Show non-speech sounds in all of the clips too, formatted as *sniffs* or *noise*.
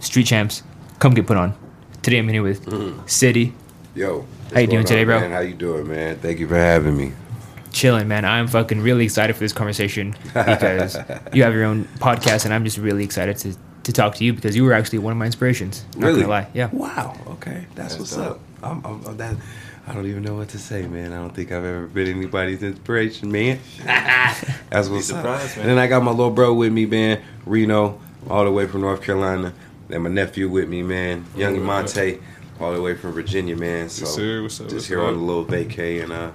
Street Champs, come get put on. Today I'm here with mm. City, Yo. How you doing what's today, on, bro? Man? How you doing, man? Thank you for having me. chilling, man. I'm fucking really excited for this conversation because *laughs* you have your own podcast, and I'm just really excited to, to talk to you because you were actually one of my inspirations. Not Really? gonna lie, yeah. Wow. Okay. That's, That's what's dope. up. I'm, I'm, I'm that. I don't even know what to say, man. I don't think I've ever been anybody's inspiration, man. *laughs* That's what's up. surprised, man. And then I got my little bro with me, man. Reno, all the way from North Carolina. Then my nephew with me, man. Young Monte, all the way from Virginia, man. So Yes, sir. What's up? just What's here up? on a little vacay and uh,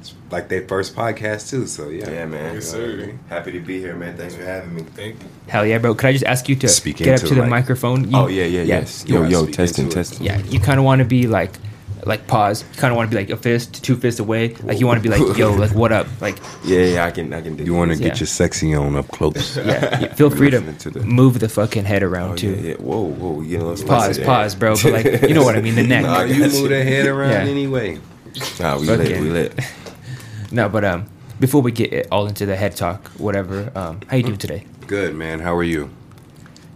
it's like their first podcast too. So yeah, Yeah, man. Yes, know what I sir. Happy to be here, man. Thanks for having me. Thank you. Hell yeah, bro. Could I just ask you to Speak get up to the the microphone? You- Oh yeah, yeah, yes. Yo, yo, testing, testing. Yeah, you kind of want to be like, like pause. You kind of want to be like a fist, two fists away. Like you want to be like, yo, like what up? Like yeah, yeah. I can, I can. do You want to this. Yeah. get your sexy on up close. *laughs* yeah, you- feel free to to the- move the fucking head around Oh, too. yeah, yeah. Whoa, whoa. You know, let's Pause, pause, bro. But like, you know what I mean? The *laughs* neck. Nah, you move the head around Yeah. anyway. Nah, we lit, we lit. No, but um, before we get it all into the head talk, whatever. Um, how you doing today? Good man. How are you?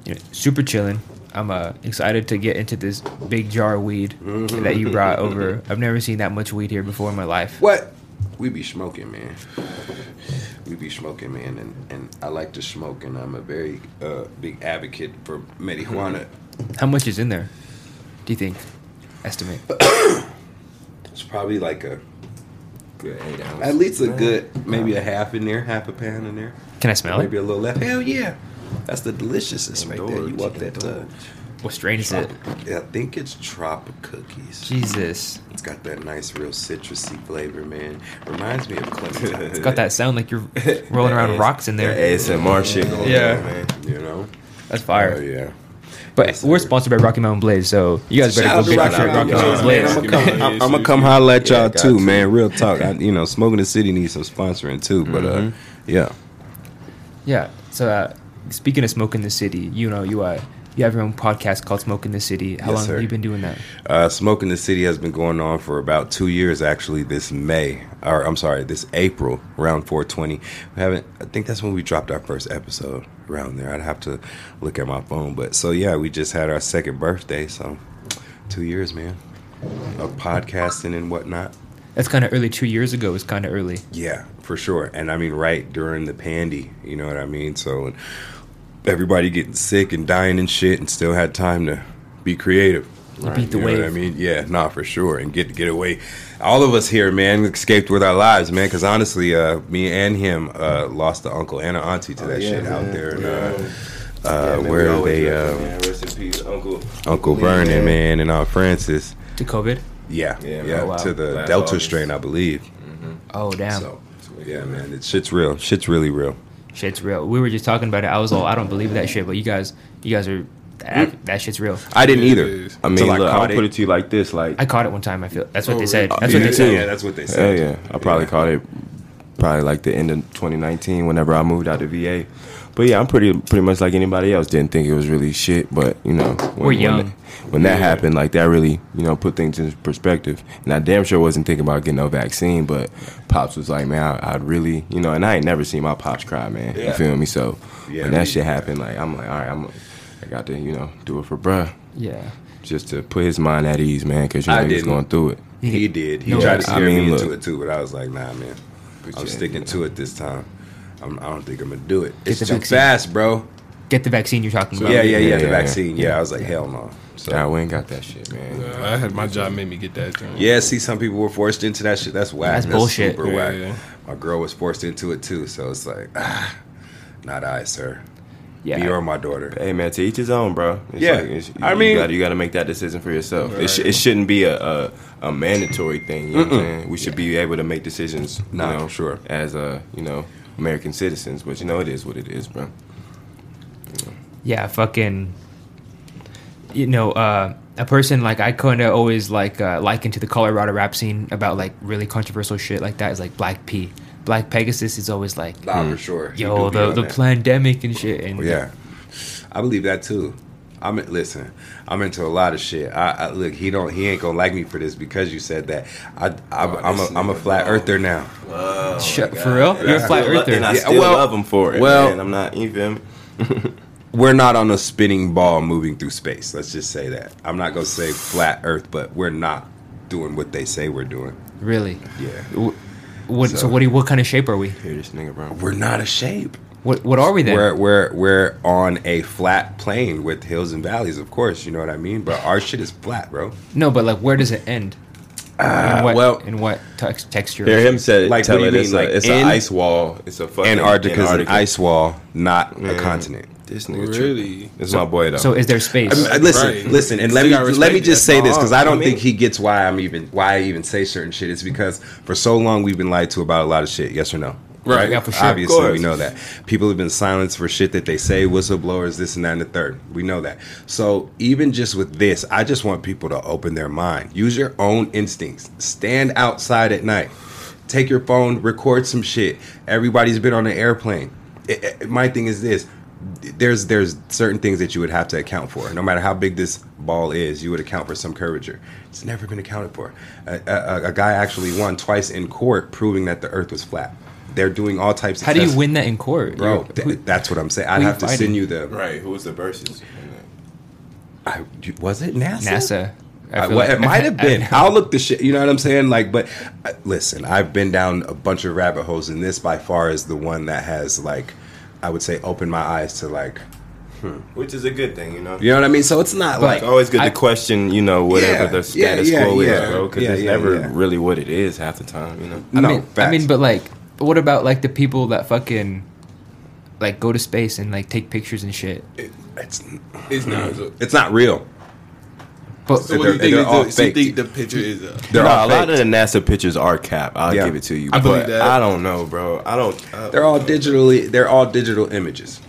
you know, super chilling. I'm uh, excited to get into this big jar of weed that you brought *laughs* over. I've never seen that much weed here before in my life. What? We be smoking, man. We be smoking, man, and, and I like to smoke, and I'm a very uh, big advocate for marijuana. How much is in there? Do you think? Estimate. *coughs* It's probably like a Good eight ounces. at least a good maybe a half in there, half a pound in there, Can I smell maybe it? Maybe a little left. Hell yeah, that's the deliciousness right there. You want that? Uh, What strain is it? yeah, I think it's tropic cookies. Jesus, It's got that nice, real citrusy flavor, man. Reminds me of Clementine. *laughs* it's got that sound like you're rolling around *laughs* That rocks in That there. ASMR shit going Yeah. on, man. you know. That's fire. Oh fire. yeah. But Yes, we're sponsored by Rocky Mountain Blaze, so you guys better Shout go out get your Rocky shit Mountain Rocky Blaze. Mountain Yeah, Blaze. man, I'm, Yeah, gonna yeah, come yeah, holler at y'all got too, to. man. Real talk. I, you know, smoking the city needs some sponsoring too. But uh, Mhm. yeah, Yeah. So uh, speaking of smoke in the city, you know you uh you have your own podcast called Smoke in the City. How Yes, long sir. have you been doing that? uh, in the city has been going on for about two years. Actually, this May, or I'm sorry, this April, around 420. We haven't. I think that's when we dropped our first episode. Around there, I'd have to look at my phone. But so yeah, we just had our second birthday. So two years, man, of podcasting and whatnot. That's kind of early. Two years ago was kind of early. Yeah, for sure. And I mean, right during the pandy, you know what I mean? So everybody getting sick and dying and shit, and still had time to be creative. You beat the you know what I mean? Yeah, nah, for sure. And get get away. All of us here, man, escaped with our lives, man. Because honestly, uh, me and him uh, lost the uncle and an auntie to that Oh, yeah, shit out man. there. And, Yeah. uh, Yeah, uh, where they, uh. Rest in peace, Uncle. Uncle Vernon, man, and Aunt Francis. To COVID. Yeah, Yeah, yeah. Oh, wow. to the Last Delta August. strain, I believe. Oh damn. So, yeah, man, it, shit's real. Shit's really real. Shit's real. We were just talking about it. I was all, I don't believe that shit, but you guys, you guys are, that, mm. that shit's real. I didn't either. I mean, Till I look, caught I'll it. put it to you like this: like, I caught it one time. I feel that's what Oh, they said. really? That's what they said. Yeah, that's what they Yeah, said. yeah. I probably Yeah. caught it probably like the end of 2019 whenever I moved out to VA. But yeah, I'm pretty pretty much like anybody else. Didn't think it was really shit, but you know, when, We're young. When, that, when that Yeah. happened, like that really you know put things in perspective. And I damn sure wasn't thinking about getting no vaccine, but pops was like, man, I, I'd really you know, and I ain't never seen my pops cry, man. Yeah. You feel me? So Yeah, when me- that shit happened, like I'm like, all right, I'm, I got to you know do it for bruh. Yeah. Just to put his mind at ease, man, because you I know he was didn't. going through it. He did. He No, tried to I mean, me look. into it too, but I was like, nah, man. I'm yeah, sticking you to it this time. I'm, I don't think I'm gonna do it. Get It's too vaccine. fast, bro. Get the vaccine you're talking about. Yeah, yeah, yeah. Yeah, The yeah, vaccine. Yeah, I was like, hell no. So Nah, we ain't got that shit, man. Uh, I had my job made me get that. Joint. yeah, see, some people were forced into that shit. That's whack. That's bullshit. Super Yeah, whack. yeah. My girl was forced into it too, so it's like, ah, not I, sir. Yeah. Me or my daughter. Hey man, to each his own, bro. It's Yeah. like, it's, I you mean- gotta, you got to make that decision for yourself. It, sh- it shouldn't be a, a a mandatory thing. You know what I'm saying? We should be able to make decisions. You Nah, know, sure. As a you know American citizens, but you know it is what it is, bro. yeah, fucking, you know, uh, a person like I kind of always like uh, liken to the Colorado rap scene about like really controversial shit like that is like Black P. Black Pegasus is always like, Nah, for sure. Yo, the the that. pandemic and shit. And Yeah, I believe that too. I'm listen. I'm into a lot of shit. I, I look. He don't. He ain't gonna like me for this because you said that. I. I Oh, I'm this a. I'm a flat bro. earther now. Shut- for real? You're a flat earther. and I Yeah, still well- love him for it. well- man. I'm not. You feel me? we're not on a spinning ball moving through space. Let's just say that. I'm not gonna say flat Earth, but we're not doing what they say we're doing. Really? Yeah, What? So, So- what? Do you, what kind of shape are we? Hear this nigga, bro. we're not a shape. What? What are we then? We're we're we're on a flat plane with hills and valleys, of course. You know what I mean. But our shit is flat, bro. no, but like, where does it end? in uh, what, well- in what tex- texture? Hear him say it. Like, tell what do it you it's, mean? a, it's an ice wall. It's a fucking Antarctica's Antarctica. Is an ice wall, not Man, a continent. This nigga tripping. Really? This is my boy though. So is there space? I mean, listen, Right. listen, and Still let me let me just say this because I I don't think he gets why I'm even why I even say certain shit. It's because for so long we've been lied to about a lot of shit. Yes or no? Right. Yeah, for sure. Obviously, we know that people have been silenced for shit that they say, whistleblowers, this and that, and the third. We know that. So even just with this, I just want people to open their mind. Use your own instincts. Stand outside at night. Take your phone, record some shit. Everybody's been on an airplane. It- it- my thing is this: there's there's certain things that you would have to account for. No matter how big this ball is, you would account for some curvature. It's never been accounted for. A, a, a guy actually won twice in court proving that the Earth was flat. They're doing all types. of How do you win that in court, bro? Th- who- that's what I'm saying. I'd have to fighting? send you the. right. Who was the verses? I, was it NASA? NASA. I feel well, like- it might have *laughs* been. I'll look the shit. You know what I'm saying? Like, but uh, listen, I've been down a bunch of rabbit holes, and this by far is the one that has like, I would say, opened my eyes to like, Which is a good thing, you know. you know what I mean. So it's not like It's always good I- to question, you know, whatever Yeah, the status yeah, quo yeah, is, bro, because yeah, it's yeah, never yeah. really what it is half the time, you know. I no. mean, I mean, but like, what about like the people that fucking like go to space and like take pictures and shit? it's It's not. So, it's not real. But so what do you think? all the, so you think the picture is a? They're no, all a lot of the NASA pictures are cap. I'll Yeah. give it to you. I believe but that. I don't know, bro. I don't. Uh, They're all digitally. They're all digital images.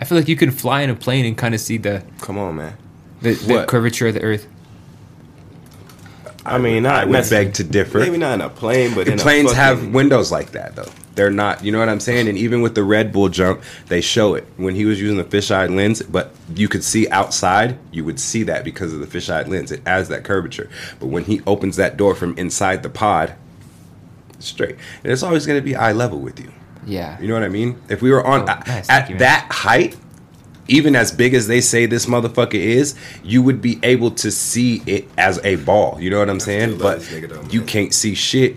I feel like you can fly in a plane and kind of see the come on, man. the, the What? curvature of the Earth. I mean, not I would necessarily- beg to differ. Maybe not in a plane, but The in planes a have windows like that though. They're not, you know what I'm saying? And even with the Red Bull jump, they show it when he was using the fisheye lens. But you could see outside, you would see that because of the fisheye lens. It adds that curvature. But when he opens that door from inside the pod, straight, and it's always going to be eye level with you. Yeah. You know what I mean? If we were on Oh, at, nice, at you, that height, even as big as they say this motherfucker is, you would be able to see it as a ball. You know what I'm saying? But though, you can't see shit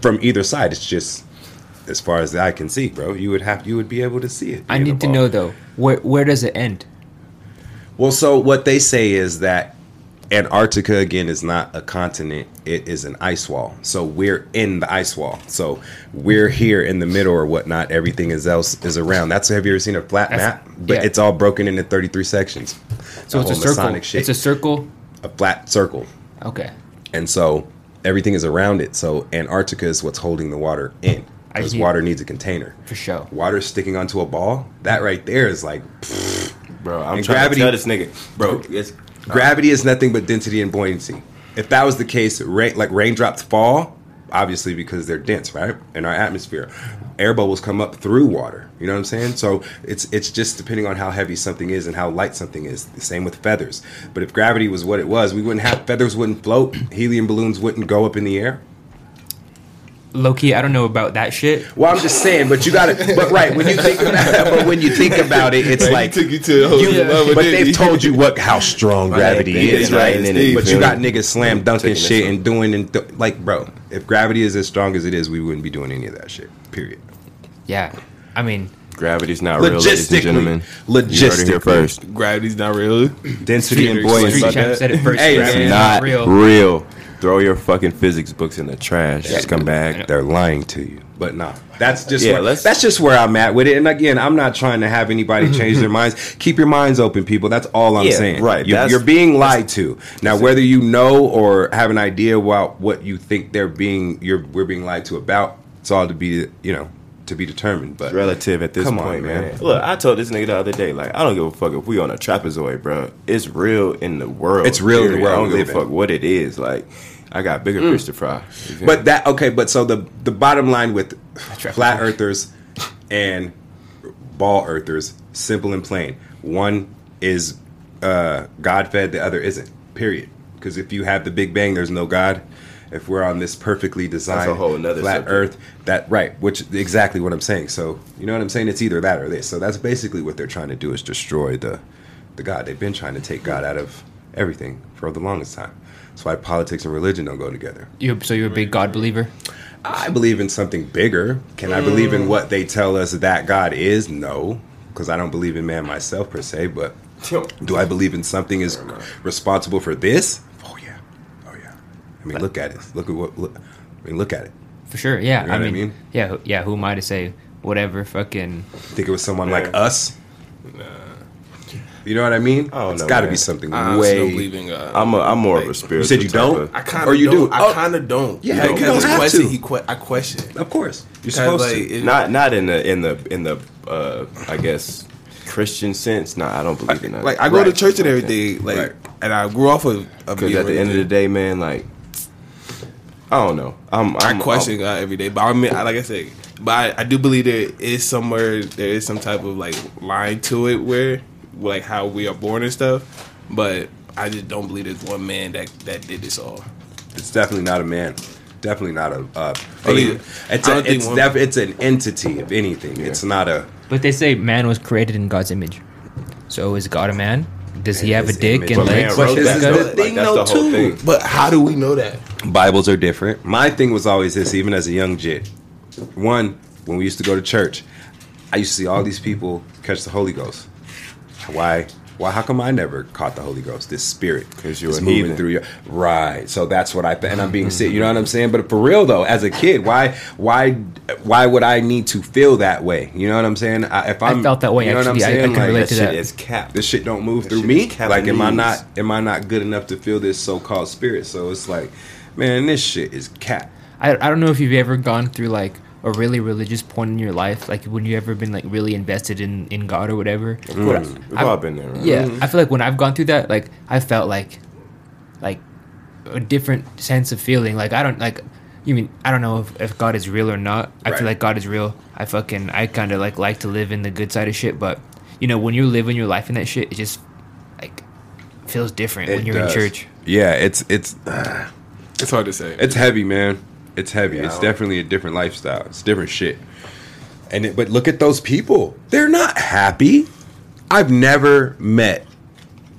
from either side. It's just as far as I can see, bro. You would have you would be able to see it. I need to know though, where where does it end? Well, so what they say is that Antarctica again is not a continent; it is an ice wall. So we're in the ice wall. So we're here in the middle or whatnot. Everything is else is around. That's have you ever seen a flat That's- map? But yeah. it's all broken into thirty three sections. So it's a circle. Shit. It's a circle. a flat circle, Okay. and so everything is around it. So Antarctica is what's holding the water in I because water needs a container. For sure. Water sticking onto a ball, that right there is like bro. I'm And trying gravity- to tell this nigga, bro. It's Gravity is nothing but density and buoyancy. If that was the case, rain, like raindrops fall, obviously because they're dense, right, in our atmosphere. Air bubbles come up through water. You know what I'm saying? So it's it's just depending on how heavy something is and how light something is. The same with feathers. But if gravity was what it was, we wouldn't have feathers wouldn't float, helium balloons wouldn't go up in the air. Low key, I don't know about that shit. Well, I'm just saying, but you got to. But right when you think about, *laughs* but when you think about it, it's Like, like he took you to a whole You- new level, but they've told you what how strong gravity they is, right? right, and then but you you got niggas slam dunking shit and doing and do, like, bro, if gravity is as strong as it is, we wouldn't be doing any of that shit. Period. Yeah. I mean, gravity's not real, ladies and gentlemen. Logistically, You heard it here first. Gravity's not real. density and Street buoyancy. Street Champ said it first. Hey, Gravity man. Not real. real. Throw your fucking physics books in the trash. Just come back. They're lying to you, but nah. That's just Yeah, where, that's just where I'm at with it. And again, I'm not trying to have anybody change their *laughs* minds. Keep your minds open, people. That's all I'm Yeah, saying. right. You, you're being lied to. Now, whether you know or have an idea about what you think they're being, you're we're being lied to about. It's all to be, you know, to be determined. But relative at this Come on, point, man. man. Look, I told this nigga the other day, like, I don't give a fuck if we on a trapezoid, bro. It's real in the world. It's real in the world I don't give a fuck what it is. Like, I got bigger fish to fry. But me? that okay, but so the the bottom line with flat earthers and ball earthers, simple and plain. One is uh, God fed, the other isn't. Period. Because if you have the Big Bang, there's no God. If we're on this perfectly designed whole flat subject. Earth, that right, which exactly what I'm saying. So you know what I'm saying? It's either that or this. So that's basically what they're trying to do is destroy the the God. They've been trying to take God out of everything for the longest time. That's why politics and religion don't go together. You so you're a big God believer? I believe in something bigger. Can I believe in what they tell us that God is? No, because I don't believe in man myself per se. But do I believe in something is responsible for this? Oh yeah, oh yeah. I mean, look at it. Look at what. Look, I mean, look at it. For sure. Yeah. You know I, what I mean, mean? yeah, who- yeah. Who am I to say whatever? Fucking. Think it was someone like Yeah. us. You know what I mean? I don't it's know, got to be something I honestly don't way. believe in God. I'm a, I'm more of a Like, spiritual. You said you don't? of- I kind Or of you don't. do? I Oh. kind of don't. Yeah, Like, you 'cause don't have question, to. He que- I question. Of course, you're supposed like, to. it- not not in the in the in the uh, I guess Christian sense. No, I don't believe in that. Like I go to church and everything. Like, Right. and I grew off of. of because at the end of the day, man, like I don't know. I'm, I I'm question God every day, but I mean, I- like I said, but I, I do believe there is somewhere there is some type of like line to it where like how we are born and stuff. But I just don't believe there's one man that that did this all. It's definitely not a man. Definitely not a. Uh, Only- being. it's I a, it's def, it's an entity. of anything, it's not a. But they say man was created in God's image. So is God a man? Does he have a dick image. and But legs? man like wrote this that? is that, the thing, Like, though, the whole too. thing. But how do we know that? Bibles are different. My thing was always this, even as a young jit. One, when we used to go to church, I used to see all these people catch the Holy Ghost. Why? Why? How come I never caught the Holy Ghost? This spirit, because you're is moving heathen. through your right. So that's what I th- and I'm being sick. You know what I'm saying? But for real though, as a kid, why, why, why would I need to feel that way? You know what I'm saying? I, if I'm, felt that way, You know actually. what I- I'm I saying? can relate Like, to shit that. is cap. this shit don't move That through me. is Like, am I not am I not good enough to feel this so called spirit? So it's like, man, this shit is cat. I, I don't know if you've ever gone through like a really religious point in your life, like when you ever been like really invested in in God or whatever. What I- We've I've- all been there. Right? Yeah, mm-hmm. I feel like when I've gone through that, like I felt like, like, a different sense of feeling. Like I don't like. You mean I don't know if, if God is real or not. I Right. feel like God is real. I fucking I kind of like like to live in the good side of shit, but you know when you're living your life in that shit, it just like feels different when you're does. in church. Yeah, it's it's uh, It's hard to say. it's heavy, man. It's heavy. Yeah, it's definitely a different lifestyle. It's different shit. And it, but look at those people. They're not happy. I've never met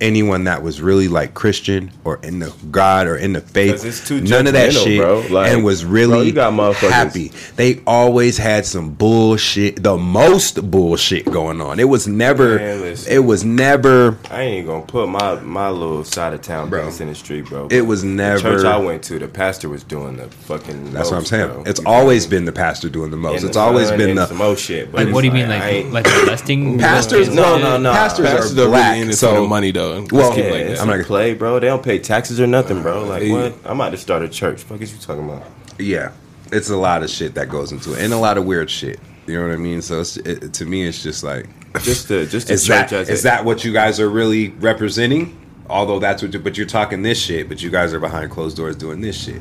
anyone that was really like Christian or in the God or in the faith. it's too None of that judgmental, shit, bro. Like, and was bro, really you got happy. They always had some bullshit, the most bullshit going on. It was never. Man, listen. it was never. I ain't gonna put my my little side of town Bro. business in the street, bro. It was The never- church I went to. The pastor was doing the fucking. That's what I'm saying. bro. It's You always me? been the pastor doing the most. And It's the always been and the some more shit. but Like what do you mean, I like ain't- like molesting? Pastors- No, no, no. Pastors are Pastors are black, really in it so- the money though. Let's Well, keep Yeah, like it's that. I'm not gonna- play, bro. They don't pay taxes or nothing, bro. Like what? I'm about to start a church. Fuck is you talking about? Yeah, it's a lot of shit that goes into it, and a lot of weird shit. You know what I mean? So it's, it, to me, it's just like, Just the just the *laughs* is church that as is a- that what you guys are really representing? Although that's what, you, but you're talking this shit, but you guys are behind closed doors doing this shit.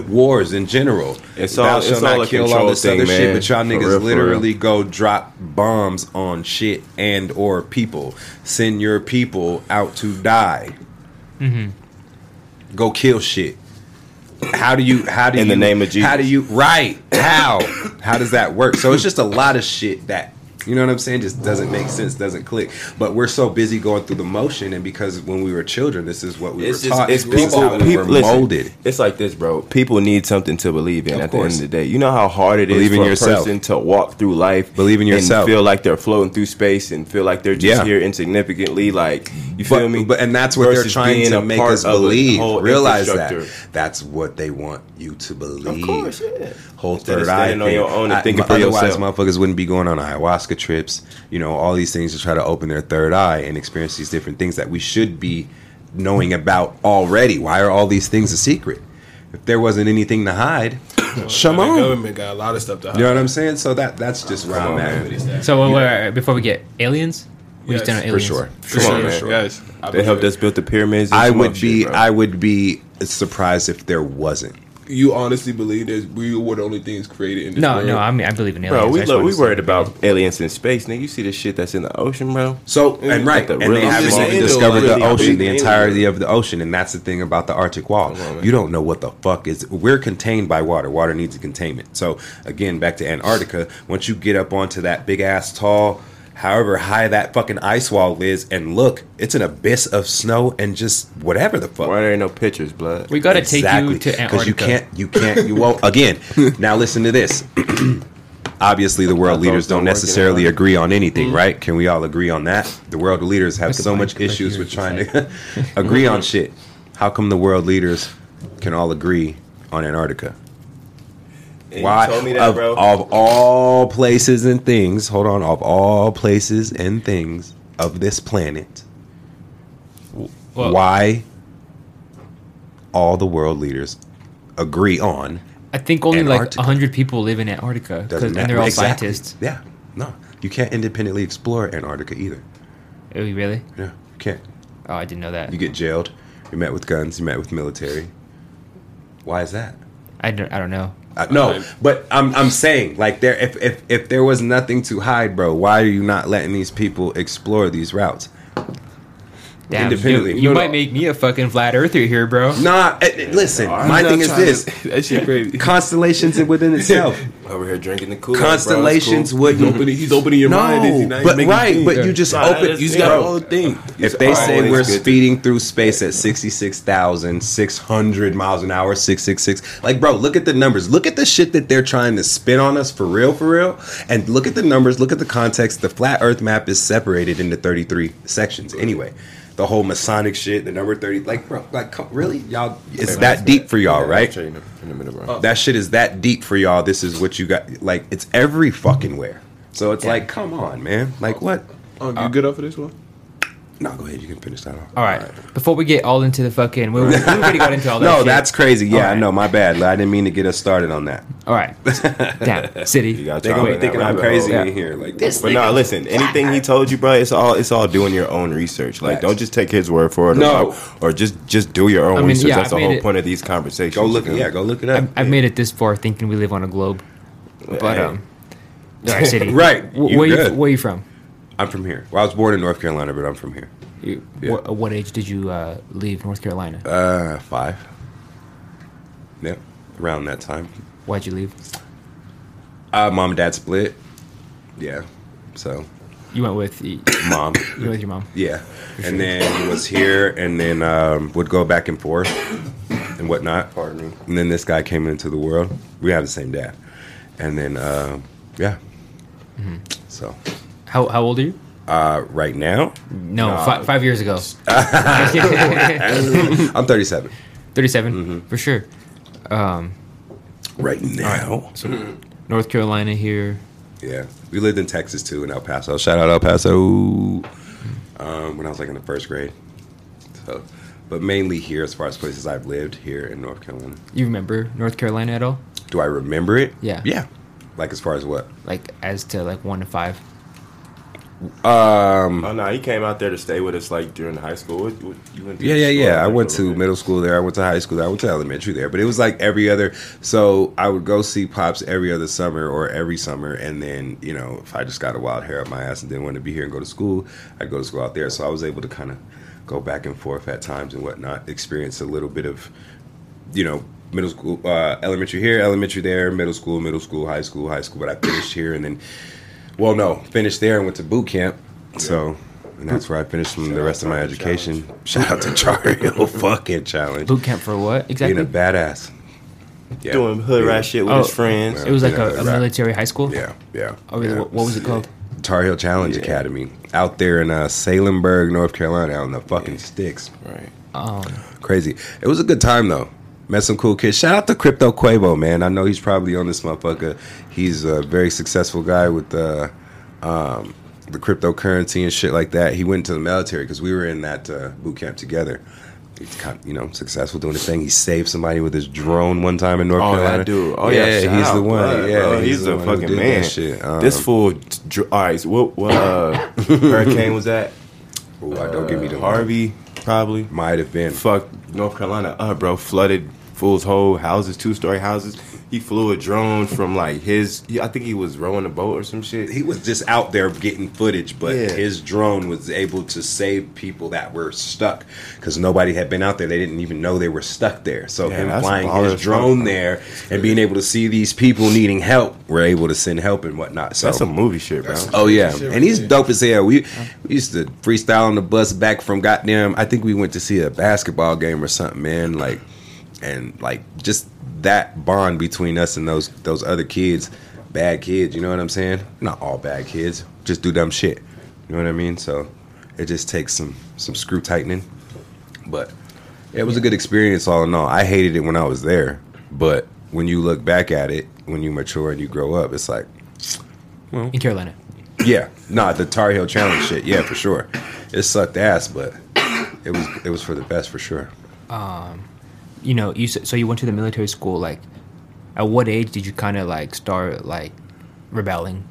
Wars in general. It's Thou all- shalt it's not all a kill all this thing, other shit, but y'all For niggas real, literally go drop bombs on shit and or people. Send your people out to die. Mm-hmm. Go kill shit. How do you? How do In you? the name of Jesus. How do you? Right? How? *coughs* how does that work? So it's just a lot of shit that you know what I'm saying. Just doesn't make sense. Doesn't click. But we're so busy going through the motion, and because when we were children, this is what we It's were just taught. it's this is people. how we people were listen, molded. It's like this, bro. People need something to believe in Of at course. the end of the day. You know how hard it is Believe in for yourself. a person to walk through life, Believe in yourself. and feel like they're floating through space and feel like they're just Yeah. here insignificantly. Like you feel But, me? but and that's what they're trying to make us believe. Realize that that's what they want you to believe. Of course, yeah. Whole Instead third eye on your own and I- thinking for otherwise, yourself. motherfuckers wouldn't be going on ayahuasca trips. You know, all these things to try to open their third eye and experience these different things that we should be knowing about already. Why are all these things a secret? If there wasn't anything to hide, The Shimon. government got a lot of stuff to hide. You know what I'm saying? So that that's just where I'm on, at man. with it. So wait, wait, wait, before we get aliens, we Yes, stand on for aliens sure. For Come sure, on, man. sure. Guys, I They helped believe us build the pyramids. I would be shit. I would be surprised if there wasn't. You honestly believe that we were the only things created in this No, world? no, I mean I believe in aliens. Bro, we I look, we worried about aliens in space, nigga. You see the shit that's in the ocean, bro. So and right, the and they haven't even discovered the really ocean, big the alien. entirety of the ocean, and that's the thing about the Arctic Wall. On, you don't know what the fuck is. We're contained by water. Water needs a containment. So again, back to Antarctica. Once you get up onto that big ass tall, however high that fucking ice wall is, and look, it's an abyss of snow and just whatever the fuck. Why there ain't no pictures, blood? We gotta take you to Antarctica Because you can't, you can't, you won't. *laughs* Again, now listen to this. *clears throat* Obviously, the world leaders don't don't work in necessarily agree on anything, mm. right? Can we all agree on that? The world leaders have so much issues with trying to *laughs* agree on *laughs* shit. How come the world leaders can all agree on Antarctica? And Why? You told me that, of, bro. of all places and things, hold on, of all places and things of this planet, Well, why all the world leaders agree on I think only Antarctica. like hundred people live in Antarctica, 'cause- Doesn't and they're all Exactly. scientists. Yeah. No. You can't independently explore Antarctica either. Oh, really? Yeah. You can't. Oh, I didn't know that. You get jailed. You're met with guns. You're met with military. Why is that? I don't. I don't know. Uh, no, Right. but I'm I'm saying like there if, if if there was nothing to hide, bro, why are you not letting these people explore these routes? Damn, Independently. You, you No, no. might make me a fucking flat earther here, bro. Nah, eh, eh, listen. I'm my thing is trying to- this: *laughs* that shit crazy. constellations within itself. *laughs* Over here drinking the cool. Constellations would He's opening, he's opening your mind. no, not? but He's making you right, but you just Nah, open. you just got all the thing. If they say we're speeding through space at 66,600 miles an hour, 666, like, bro, look at the numbers. Look at the shit that they're trying to spin on us for real, for real. And look at the numbers, look at the context. The flat earth map is separated into 33 sections anyway. The whole Masonic shit, the number 30, like, bro, like, come, really? Y'all, it's that deep for y'all, right? In the, middle. That shit is that deep for y'all. This is what you got. Like, it's every fucking where. So it's Yeah. like, come on, man. Like, what? Oh, you uh, good up for this one? No, go ahead. You can finish that off. All right. Before we get all into the fucking, we, we already got into all *laughs* that. No, shit. that's crazy. Yeah, All I right. know. My bad. I didn't mean to get us started on that. all right. *laughs* Damn, city. You got They gonna be thinking I'm crazy hole. in here. Like this. But no, listen. Anything he told you, bro, it's all it's all doing your own research. Like, Facts. don't just take his word for it. No. or, or just just do your own I mean, research. yeah, That's I the whole it- point of these conversations. Go look. you Yeah, go look it up. I've, I've made it this far thinking we live on a globe, but um, city. *laughs* Right, Wh- you where you where you from? I'm from here. Well, I was born in North Carolina, but I'm from here. You, Yeah. what, what age did you uh, leave North Carolina? Uh, five. Yep, around that time. Why'd you leave? Uh, mom and dad split. Yeah, so You went with *coughs* *coughs* you mom. went with your mom. Yeah, and then was here, and then um, would go back and forth and whatnot. Pardon me. And then this guy came into the world. We have the same dad, and then uh, yeah. So How how old are you? uh, right now, No, Nah. fi- five years ago. *laughs* I'm 37. 37 Mm-hmm. for sure. Um, Right now, North Carolina here. yeah. We lived in Texas too, in El Paso. Shout out El Paso. Um, when I was like in the first grade. So, but mainly here, as far as places I've lived here in North Carolina. You remember North Carolina at all? Do I remember it? Yeah. Yeah. Like as far as what? Like as to like one to five. Um. Oh no, he came out there to stay with us like during high school. What, what, you went to Yeah, yeah, yeah. I went to little bit? middle school there. I went to high school there. I went to elementary there. But it was like every other. So I would go see pops every other summer or every summer, and then you know if I just got a wild hair up my ass and didn't want to be here and go to school, I'd go to school out there. So I was able to kind of go back and forth at times and whatnot, experience a little bit of, you know. Middle school, uh, elementary here, elementary there, middle school, middle school, high school, high school. But I finished here and then, well, no, finished there and went to boot camp. So, and that's where I finished from Shout the rest of my Tar Heel education. Shout out to Tar Heel *laughs* fucking challenge. Boot camp for what exactly? Being a badass. Yeah. doing hood rat shit with Oh. his friends. it was like a, a military high school. Yeah, yeah. Oh, really? yeah. What, what was it called? Tar Heel Challenge Yeah. Academy out there in uh, Salemburg, North Carolina, out in the fucking sticks. Right. Um, Crazy. It was a good time though. Met some cool kids. Shout out to Crypto Quavo, man. I know he's probably on this motherfucker. He's a very successful guy with uh, um, the cryptocurrency and shit like that. He went to the military because we were in that uh, boot camp together. He's kind of, you know, successful doing the thing. He saved somebody with his drone one time in North Carolina. Oh, Carolina. that dude. Oh yeah, shout he's out, the one. blood, yeah, bro. he's, the, one who fucking man. Shit. Um, this fool. All right, so what what uh, *laughs* hurricane was that? ooh, don't give me the Harvey, probably. Might have been. Fuck North Carolina, uh, bro, flooded fools' whole houses, two story houses. He flew a drone from like his. I think he was rowing a boat or some shit. he was just out there getting footage, but Yeah. his drone was able to save people that were stuck because nobody had been out there. They didn't even know they were stuck there. So Yeah, him flying his drone fuck. there and being able to see these people needing help, we're able to send help and whatnot. So That's some movie shit, bro. Oh yeah, Shit and he's right dope as hell. We we used to freestyle on the bus back from goddamn. I think we went to see a basketball game or something, man. Like, and like just that bond between us and those those other kids, bad kids. You know what I'm saying? Not all bad kids, just do dumb shit. You know what I mean? So it just takes some some screw tightening, but it was a good experience all in all. I hated it when I was there, but when you look back at it, when you mature and you grow up, it's like in Carolina. yeah, nah, the Tar Heel Challenge shit. Yeah, for sure. It sucked ass, but it was it was for the best for sure. Um, You know, you s- so you went to the military school. Like, at what age did you kind of like start like rebelling?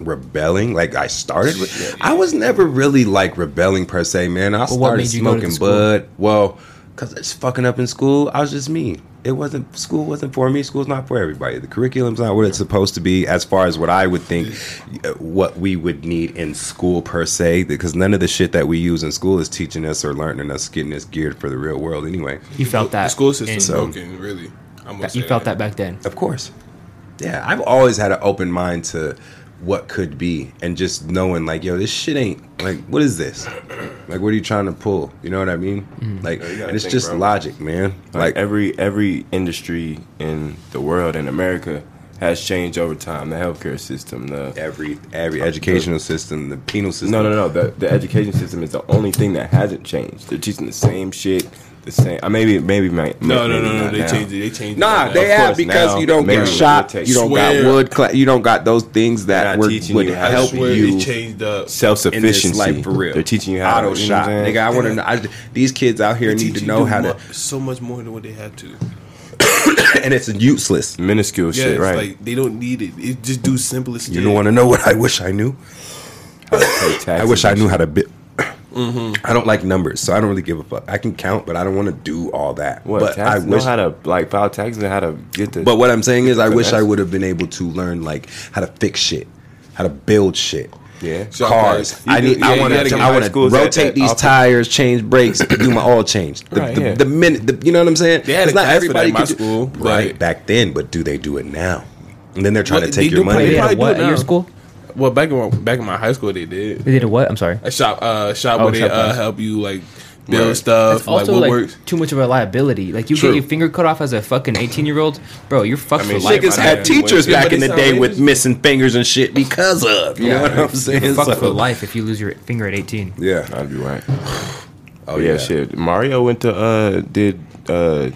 Rebelling, like I started with. I was never really like rebelling per se, man. I what started made you go to smoking bud. Well, cause it's fucking up in school. I was just me. It wasn't school. wasn't for me. School's not for everybody. The curriculum's not what it's supposed to be, as far as what I would think, uh, what we would need in school per se. Because none of the shit that we use in school is teaching us or learning us, getting us geared for the real world. Anyway. You felt that The school system's in- broken, really. I'm gonna You say felt that back then. Of course. Yeah, I've always had an open mind to what could be and just knowing like, yo, this shit ain't like what is this? Like what are you trying to pull? You know what I mean? Mm-hmm. Like you gotta and it's think, just bro. logic, man. Like Like every every industry in the world in America has changed over time. The healthcare system, the every every educational system, the penal system. no, no, no. The the education system is the only thing that hasn't changed. They're teaching the same shit, the same. Uh, maybe maybe my No, no, maybe no, no. not They now. changed it. They changed Nah, it. they have because now, you don't get shot. You don't Swear. got wood. Cla- you don't got those things that were, would, you how I help swear you. changed up. self sufficiency. life for real. They're teaching you how auto to, you know shot, I'm nigga. I want to. know I, these kids out here They need to know how mu- to, so much more than what they have to. *coughs* and it's useless. minuscule Yeah, shit, it's right? like they don't need it. It just do simplest. You don't want to know what I wish I knew. *coughs* How to pay taxes I wish I knew how to bit. Mm-hmm. I don't like numbers, so I don't really give a fuck. I can count, but I don't want to do all that. What but I taxes? wish. know how to like file taxes and how to get the. but what I'm saying is, I wish I would have been able to learn like how to fix shit, how to build shit. yeah, So- Cars. You I need. yeah, I want gotta I want to rotate that these office. tires, change brakes, do my oil change. The, Right, the, yeah. the minute. The, you know what I'm saying? They had It's a class for that in my could do- school, but- right back then. But do they do it now? And then they're trying Well, to take your do money. They They probably do it at your now. school? Well, back in my, back in my high school, they did They did a what? I'm sorry. a shop. Uh, shop Oh, where they shop uh, help you like build Right. stuff, It's like also what like works. too much of a liability. Like you True. get your finger cut off as a fucking 18 year old, bro. You're fucked I mean, for life. Niggas had teachers back but in the day with missing fingers and shit because of. You know what I'm saying? You're fucked So- for life if you lose your finger at 18. Yeah. I'd be right. *sighs* Oh yeah. shit. Mario went to uh did uh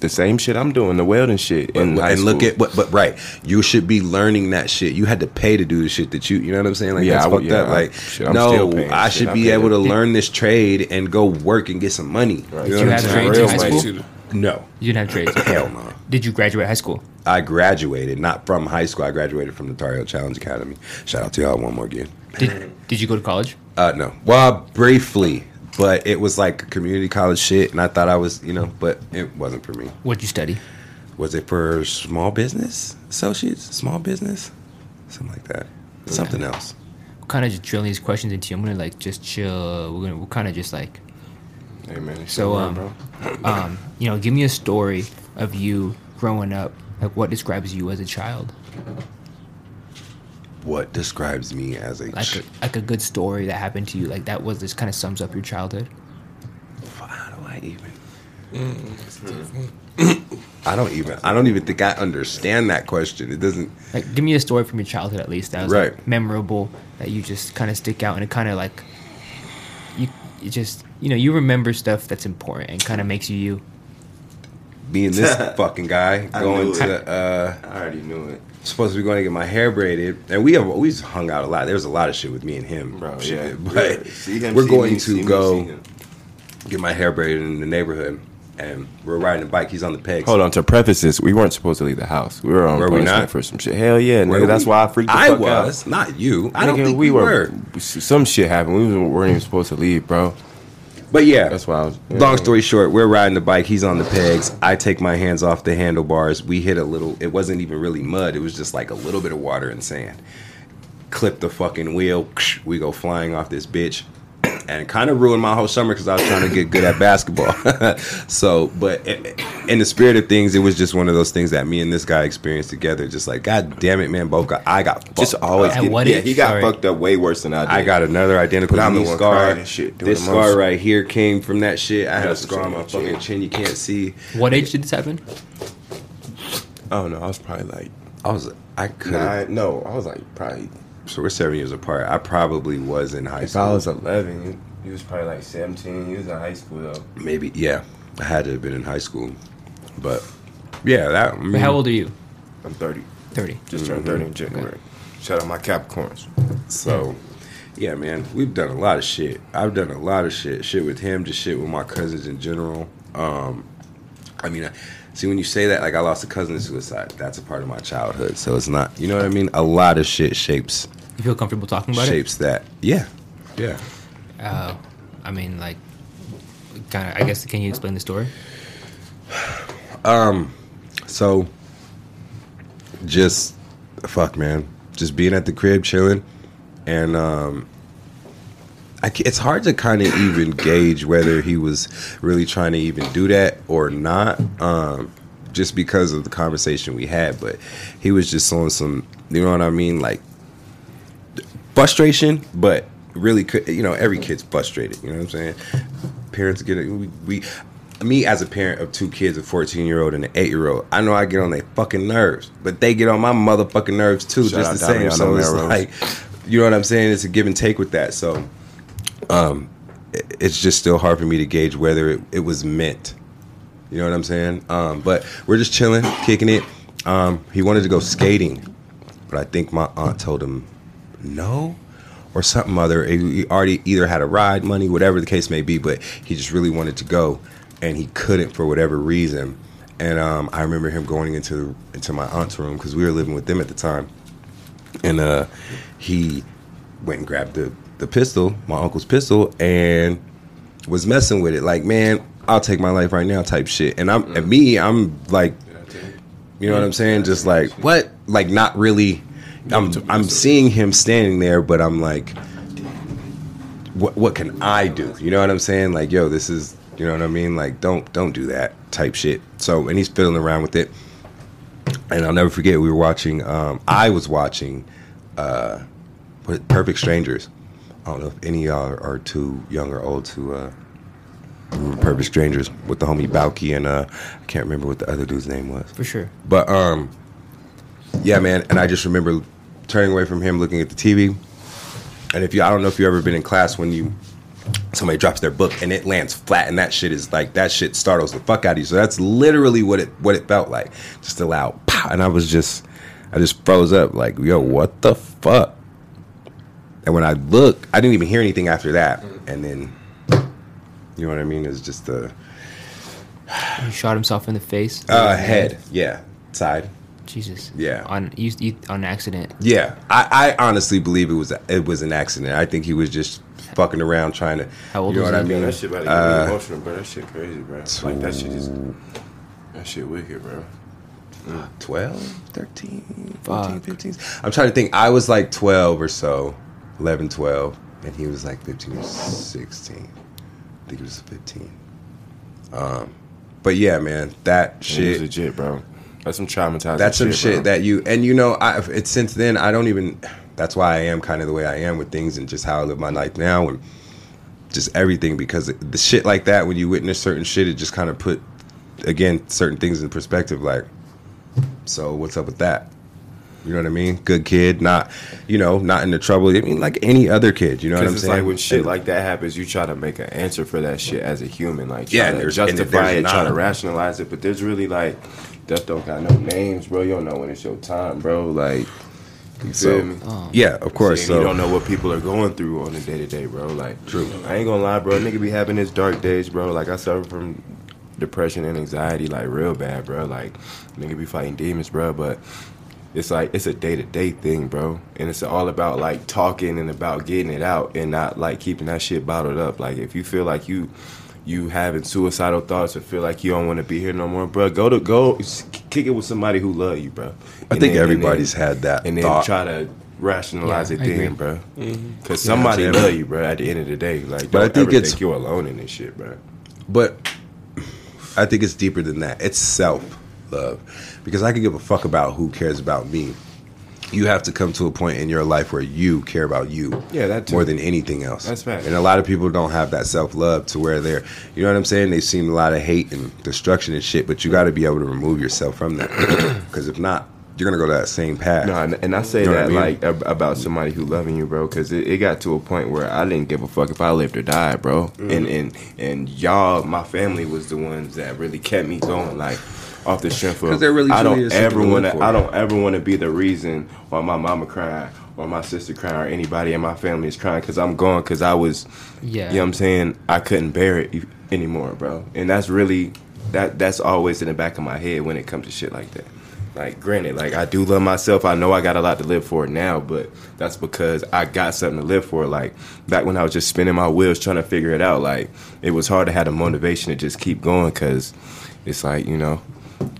the same shit I'm doing, the welding shit. But, in high and look school. at what, but right, you should be learning that shit. You had to pay to do the shit that you you know what I'm saying? Like Yeah, that's I fucked yeah, up. Like shit, no, I shit. should I be able to it. learn this trade and go work and get some money. Right. You know Did you what I'm have saying? trades in Real high money. school? No, You didn't have trades. *clears throat* hell no. Did you graduate high school? I graduated not from high school. I graduated from the Tar Heel Challenge Academy. Shout out to y'all one more again. Did Did you go to college? Uh, no. Well, briefly, but it was like community college shit, and I thought I was, you know, but it wasn't for me. What'd you study? Was it for small business associates, small business, something like that? Something else. Kind of just drilling these questions into you. I'm gonna like just chill. We're gonna we're kind of just like Hey man, so um bro. um you know give me a story of you growing up. Like what describes you as a child? What describes me as a? Like a, like a good story that happened to you. Like that was this kind of sums up your childhood. how do I even? I don't even. I don't even think I understand that question. It doesn't. Like give me a story from your childhood at least that was Right. like, memorable that you just kind of stick out and it kind of like you you just you know you remember stuff that's important and kind of makes you you. Being this *laughs* fucking guy going knew it. to. uh I already knew it, supposed to be going to get my hair braided, and we have always hung out a lot. There was a lot of shit with me and him, bro. Shit, Yeah, *laughs* But Yeah. See him, we're see going me, see to me, go see get my hair braided in the neighborhood, and we're riding a bike. He's on the pegs. Hold on. To preface this, we weren't supposed to leave the house. We were on Were we not? for some shit. Hell yeah, Were nigga. That's why I freaked the I fuck was out. not you. I don't think we, were. Some shit happened. We weren't even supposed to leave, bro. But yeah, That's why I was. yeah. Long story short, we're riding the bike. He's on the pegs. I take my hands off the handlebars. We hit a little. It wasn't even really mud. It was just like a little bit of water and sand. Clip the fucking wheel. We go flying off this bitch, and it kind of ruined my whole summer because I was trying to get good at basketball. *laughs* so, but i- in the spirit of things, it was just one of those things that me and this guy experienced together. Just like, God damn it, man, both got. I got Just fucked always At getting, yeah, age? he got Sorry. fucked up way worse than I did. I got another identical But I'm the one scar. and shit, this the most. scar right here came from that shit. I had a scar on my what fucking chin. You can't see. What age did this happen? I don't know. I was probably like I was. I could. nine. No, I was like probably. So we're seven years apart. I probably was in high If school. I was 11, he was probably like 17. He was in high school though. maybe yeah. I had to have been in high school, but yeah, that. I mean, How old are you? I'm 30. 30. Just turned 30 in January. Shout out my Capricorns. So, yeah, man, we've done a lot of shit. I've done a lot of shit. Shit with him, just shit with my cousins in general. Um, I mean, I, see, when you say that, like I lost a cousin to suicide. That's a part of my childhood. So it's not, you know what I mean? A lot of shit shapes You feel comfortable talking about it? shapes that. Yeah, yeah. Uh, I mean, like, kind of. I guess. Can you explain the story? *sighs* Um, So, just fuck, man. Just being at the crib, chilling, and um, I it's hard to kind of even gauge whether he was really trying to even do that or not, um, just because of the conversation we had. But he was just on some, you know what I mean, like frustration, but really, could you know, every kid's frustrated. You know what I'm saying? Parents get it. We, we, me as a parent of two kids, a 14 year old and an eight year old, I know I get on their fucking nerves, but they get on my motherfucking nerves too, Shout just the same. So it's like, you know what I'm saying? It's a give and take with that. So, um, it's just still hard for me to gauge whether it, it was meant. You know what I'm saying? Um, but we're just chilling, kicking it. Um, he wanted to go skating, but I think my aunt told him no or something other. He already either had a ride money, whatever the case may be, but he just really wanted to go and he couldn't for whatever reason. And um, I remember him going into into my aunt's room because we were living with them at the time, and uh, he went and grabbed the the pistol, my uncle's pistol, and was messing with it. Like, man, I'll take my life right now, type shit. And I'm and me, I'm like, you know what I'm saying? Just like what? Like not really. I'm I'm seeing him standing there, but I'm like, what what can I do? You know what I'm saying? Like, yo, this is you know what I mean? Like, don't don't do that type shit. So and he's fiddling around with it. And I'll never forget we were watching um I was watching uh Perfect Strangers. I don't know if any of y'all are, too young or old to uh remember Perfect Strangers with the homie Balki and uh I can't remember what the other dude's name was. For sure. But um, yeah, man. And I just remember turning away from him, looking at the TV. And if you, I don't know if you've ever been in class when you somebody drops their book and it lands flat, and that shit is like that shit startles the fuck out of you. So that's literally what it what it felt like, just a loud pow. And I was just, I just froze up, like, yo, what the fuck? And when I look, I didn't even hear anything after that. And then, you know what I mean? It's just the He shot himself in the face. uh, head, yeah, side. Jesus. Yeah. On you, you on accident. Yeah, I, I honestly believe it was it was an accident. I think he was just fucking around trying to. How old you know was what I he? mean? Man, that shit about to get Uh, me emotional, bro. That shit crazy, bro. Like that shit is that shit wicked, bro. 12, 13, 14, Fuck. 15. I'm trying to think. I was like 12 or so, 11, 12, and he was like 15 or 16. I think he was 15. Um, but yeah, man, that Shit legit, bro. That's some traumatizing. Shit. That's some shit, shit that you and you know. I it's since then I don't even. That's why I am kind of the way I am with things and just how I live my life now and just everything because the shit like that when you witness certain shit it just kind of put again certain things in perspective like so what's up with that you know what i mean good kid not you know not into trouble i mean like any other kid you know what i'm it's saying like when shit like that happens, you try to make an answer for that shit as a human, like Yeah, to justify it, try to rationalize it. But there's really like, death don't got no names, bro. You don't know when it's your time, bro. Like, you feel so me? yeah of course so you don't know what people are going through on a day to day, bro. Like, True. I ain't gonna lie, bro. Nigga be having his dark days, bro. Like, I suffer from depression and anxiety, like real bad, bro. Like, nigga be fighting demons, bro. But it's like it's a day to day thing, bro. And it's all about like talking and about getting it out and not like keeping that shit bottled up. Like if you feel like you you having suicidal thoughts or feel like you don't want to be here no more, bro, go to go kick it with somebody who love you, bro. I And think then- everybody's then- had that and then thought. try to rationalize Yeah, it I agree. then, bro. Mm-hmm. Because Yeah, somebody I'm love you, bro. At the end of the day, like, But I don't think ever it's- think you're alone in this shit, bro. But I think it's deeper than that. It's self love. Because I can give a fuck about who cares about me. You have to come to a point in your life where you care about you. Yeah, that too. more than anything else. That's fact. And a lot of people don't have that self love to where they're, you know what I'm saying? They've seen a lot of hate and destruction and shit, but you got to be able to remove yourself from that. *clears throat* Because if not, you're going to go that same path. No, and, and I say You know that I mean? like ab- about somebody who loving you, bro, because it, it got to a point where I didn't give a fuck if I lived or died, bro. Mm-hmm. And and and y'all, my family was the ones that really kept me going, like off the strength of. 'Cause there really I don't ever want to. I don't ever want to be the reason why my mama crying or my sister crying or anybody in my family is crying because I'm gone because I was. Yeah. You know what I'm saying? I couldn't bear it anymore, bro. And that's really that. That's always in the back of my head when it comes to shit like that. Like, granted, like I do love myself. I know I got a lot to live for now, but that's because I got something to live for. Like back when I was just spinning my wheels trying to figure it out, like it was hard to have the motivation to just keep going because it's like you know,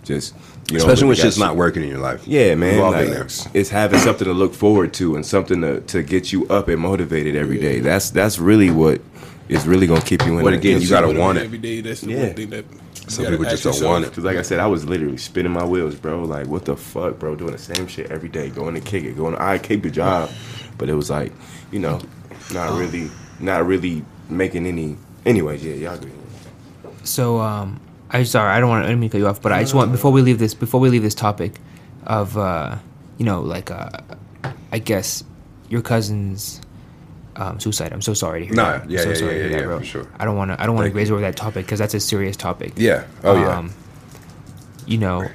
just you know, Especially when really got shit's not working in your life. yeah, man. Like, *sniffs* it's having something to look forward to and something to, to get you up and motivated every day. That's that's really what is really gonna keep you in. But again, you gotta want it. every day. That's the Yeah. one thing that Some people just don't want it. Cause like I said, I was literally spinning my wheels, bro. Like, what the fuck, bro? Doing the same shit every day, going to kick it, going. To, I keep the job, *laughs* but it was like, you know, not really, not really making any. Anyways, yeah, y'all agree. So um, I sorry, I don't want to let me cut you off, but I just want before we leave this before we leave this topic of uh, you know like uh, I guess your cousin's um, suicide. I'm so sorry to hear Nah, that. yeah, I'm so yeah, sorry yeah, to hear yeah, that, bro. for sure. I don't want to I don't want to raise over that topic because that's a serious topic. Yeah. Oh, yeah. Um, you know,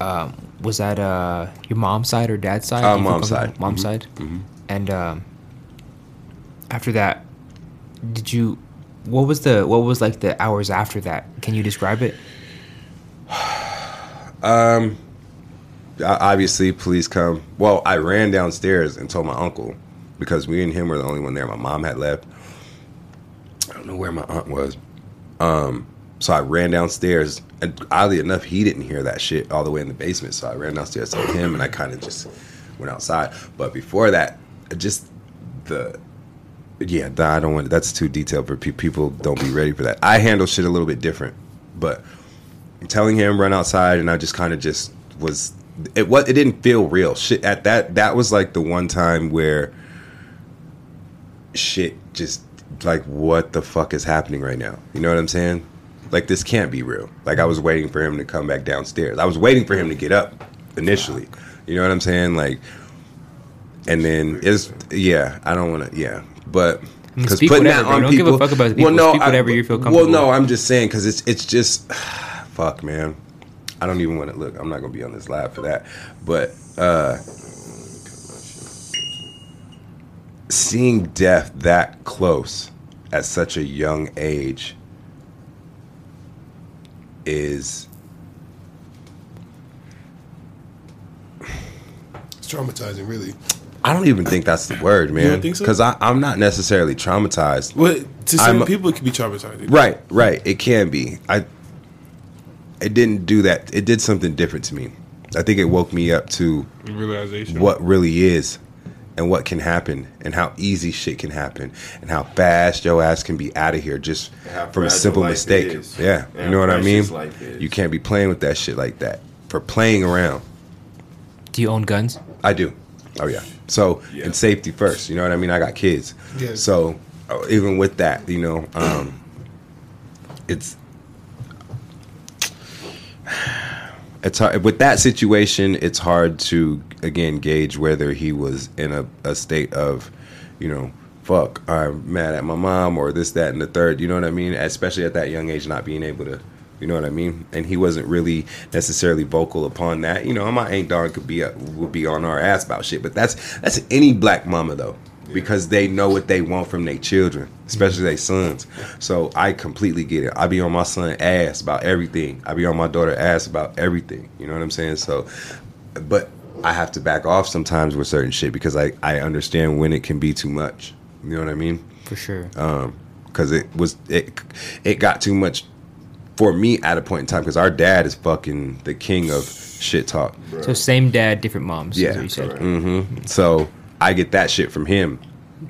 um, was that uh, your mom's side or dad's side? Uh, Do you feel mom's side. Mom's Mhm. side. Mhm. And um, after that, did you? What was the? What was like the hours after that? Can you describe it? *sighs* Um, obviously, police come. Well, I ran downstairs and told my uncle because we and him were the only one there. My mom had left. I don't know where my aunt was. Um, so I ran downstairs, and oddly enough, he didn't hear that shit all the way in the basement. So I ran downstairs, told him, and I kind of just went outside. But before that, just the yeah, I don't want. That's too detailed for pe- people. Don't be ready for that. I handle shit a little bit different, but telling him run outside, and I just kind of just was. It what it didn't feel real. Shit at that that was like the one time where shit just like what the fuck is happening right now. You know what I'm saying? Like this can't be real. Like I was waiting for him to come back downstairs. I was waiting for him to get up initially. You know what I'm saying? Like, and then it's yeah. I don't want to yeah, but. Because speak putting whatever, that bro. on Don't give a people, fuck about the well, no, Speak I, you feel comfortable. Well, no, I'm just saying because it's it's just *sighs* fuck, man. I don't even want to look. I'm not gonna be on this live for that. But uh seeing death that close at such a young age is It's traumatizing, really. I don't even think that's the word, man. don't think so? Because I'm not necessarily traumatized. Well, to some I'm- people, it can be traumatizing. Right, right. It can be. I. It didn't do that. It did something different to me. I think it woke me up to Realization. what really is and what can happen and how easy shit can happen and how fast your ass can be out of here just from a simple mistake. is. Yeah, And you know what I mean? precious life is. You can't be playing with that shit like that for playing around. Do you own guns? I do. Oh yeah. So Yeah. and safety first. You know what I mean? I got kids. Yeah. So uh, even with that, you know, um, it's it's hard with that situation. It's hard to again gauge whether he was in a, a state of, you know, fuck, I'm mad at my mom or this, that, and the third. You know what I mean? Especially at that young age, not being able to. You know what I mean? And he wasn't really necessarily vocal upon that. You know, my aunt Dawn could be uh, would be on our ass about shit, but that's that's any black mama though, because they know what they want from their children, especially their sons. So I completely get it. I be on my son ass about everything. I be on my daughter ass about everything. You know what I'm saying? So but I have to back off sometimes with certain shit because I I understand when it can be too much. You know what I mean? For sure. Um, because it was it it got too much for me at a point in time because our dad is fucking the king of shit talk. so same dad, different moms. is Yeah. what you said. hmm So I get that shit from him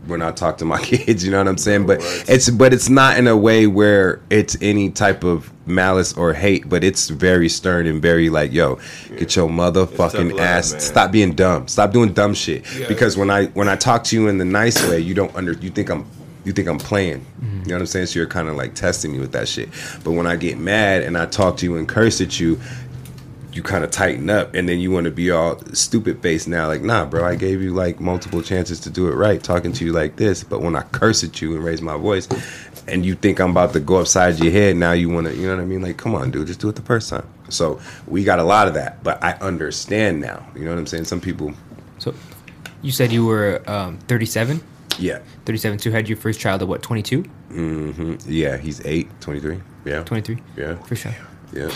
when I talk to my *laughs* kids. You know what I'm saying? But it's but it's not in a way where it's any type of malice or hate. But it's very stern and very like, yo, get your motherfucking tough ass. man. Stop being dumb. Stop doing dumb shit. Yeah. Because when I when I talk to you in the nice way, you don't under you think I'm. You think I'm playing? You know what I'm saying? So you're kind of like testing me with that shit. But when I get mad and I talk to you and curse at you, you kind of tighten up and then you want to be all stupid face now like nah bro i gave you like multiple chances to do it right talking to you like this but when i curse at you and raise my voice and you think i'm about to go upside your head now you want to you know what i mean like come on dude just do it the first time so we got a lot of that but i understand now you know what i'm saying some people So you said you were um, 37? Yeah 37. So had your first child at what, 22? Mm-hmm. yeah he's 8 23 yeah 23? yeah For sure. yeah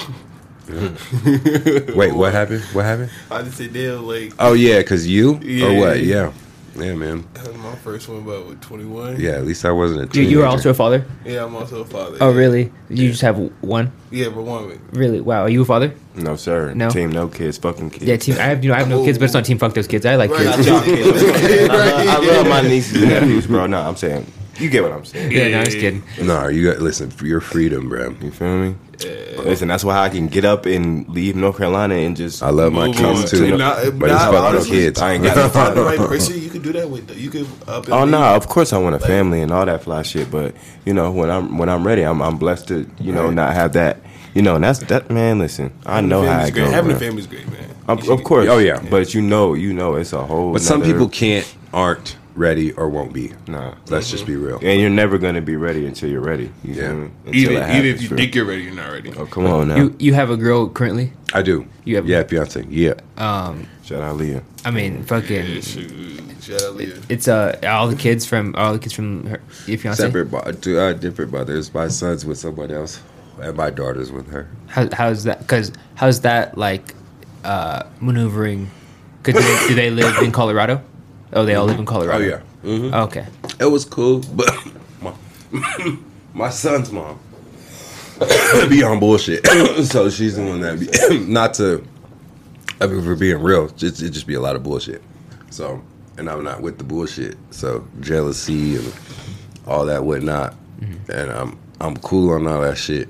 Yeah. *laughs* Wait, what happened? What happened? I just say damn, like Oh yeah, cause you Yeah. or what? Yeah, yeah, man. my first one, about what, 21. Yeah, at least I wasn't a You, teenager. you were also a father? yeah, I'm also a father. Oh, yeah. really? You just have one? Yeah, but one. Really? Wow. Are you a father? No, sir. No. Team no kids, fucking kids. Yeah, team. I have you know I have no kids, but it's not team fuck those kids. I like Right. kids. I, love, *laughs* I love my nieces and nephews, bro. No, I'm saying you get what I'm saying. Yeah, no, I was kidding. No, you got listen for your freedom, bro. You feel me? Listen, that's why I can get up and leave North Carolina and just. I love my Move kids on. too, Nah, but it's nah, fuck them honestly, kids. I ain't If got you find the no right time. person, you could do that with. You could up. and Oh leave. no! Of course I want a family and all that fly shit, but you know when I'm when I'm ready, I'm I'm blessed to you know Right. not have that. You know, and that's that man. Listen, I know how family's it great. goes. Having a bro. family's great, man. Of, You of should- course. Oh, yeah. But you know, you know, it's a whole. But some nother- people can't, aren't ready, or won't be. Nah. Let's just be real. And you're never gonna be ready until you're ready. You Yeah. feel me? Until Even that even if you bro. think you're ready, you're not ready. Oh come on now! You you have a girl currently? I do. You have- yeah, fiance. Yeah. Um, Shout out Leah. I mean, fucking. Yeah, shoot. Shout out Leah. It's uh all the kids from all the kids from her, your fiance. Separate, bo- two uh, different brothers. My son's with someone else, and my daughter's with her. How, how's that? Because how's that like uh maneuvering? Cause do, they, do they live in Colorado? Oh, they all live in Colorado. Oh Colorado. yeah. hmm Okay. It was cool, but *laughs* my, *laughs* my son's mom *coughs* be on bullshit. *coughs* so she's the one that be *coughs* not to. I mean, for being real, it just be a lot of bullshit. So, and I'm not with the bullshit. So jealousy and all that whatnot, and I'm I'm cool on all that shit.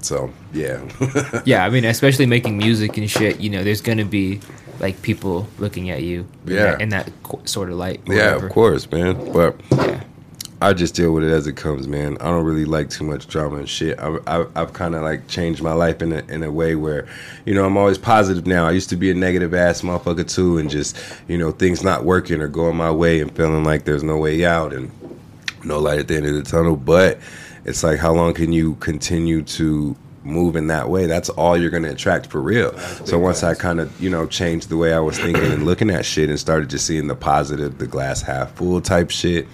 So yeah, *laughs* Yeah, I mean, especially making music and shit. You know, there's gonna be like people looking at you. in Yeah. that- In that, sort of light. yeah, whatever. of course, man. But Yeah. I just deal with it as it comes, man. I don't really like too much drama and shit. I've, I've, I've kind of like changed my life in a, in a way where, you know, I'm always positive now. I used to be a negative ass motherfucker too, and just, you know, things not working or going my way and feeling like there's no way out and no light at the end of the tunnel. But it's like, how long can you continue to move in that way? That's all you're going to attract for real. So once I kind of, you know, changed the way I was thinking and looking at shit and started just seeing the positive, the glass half full type shit,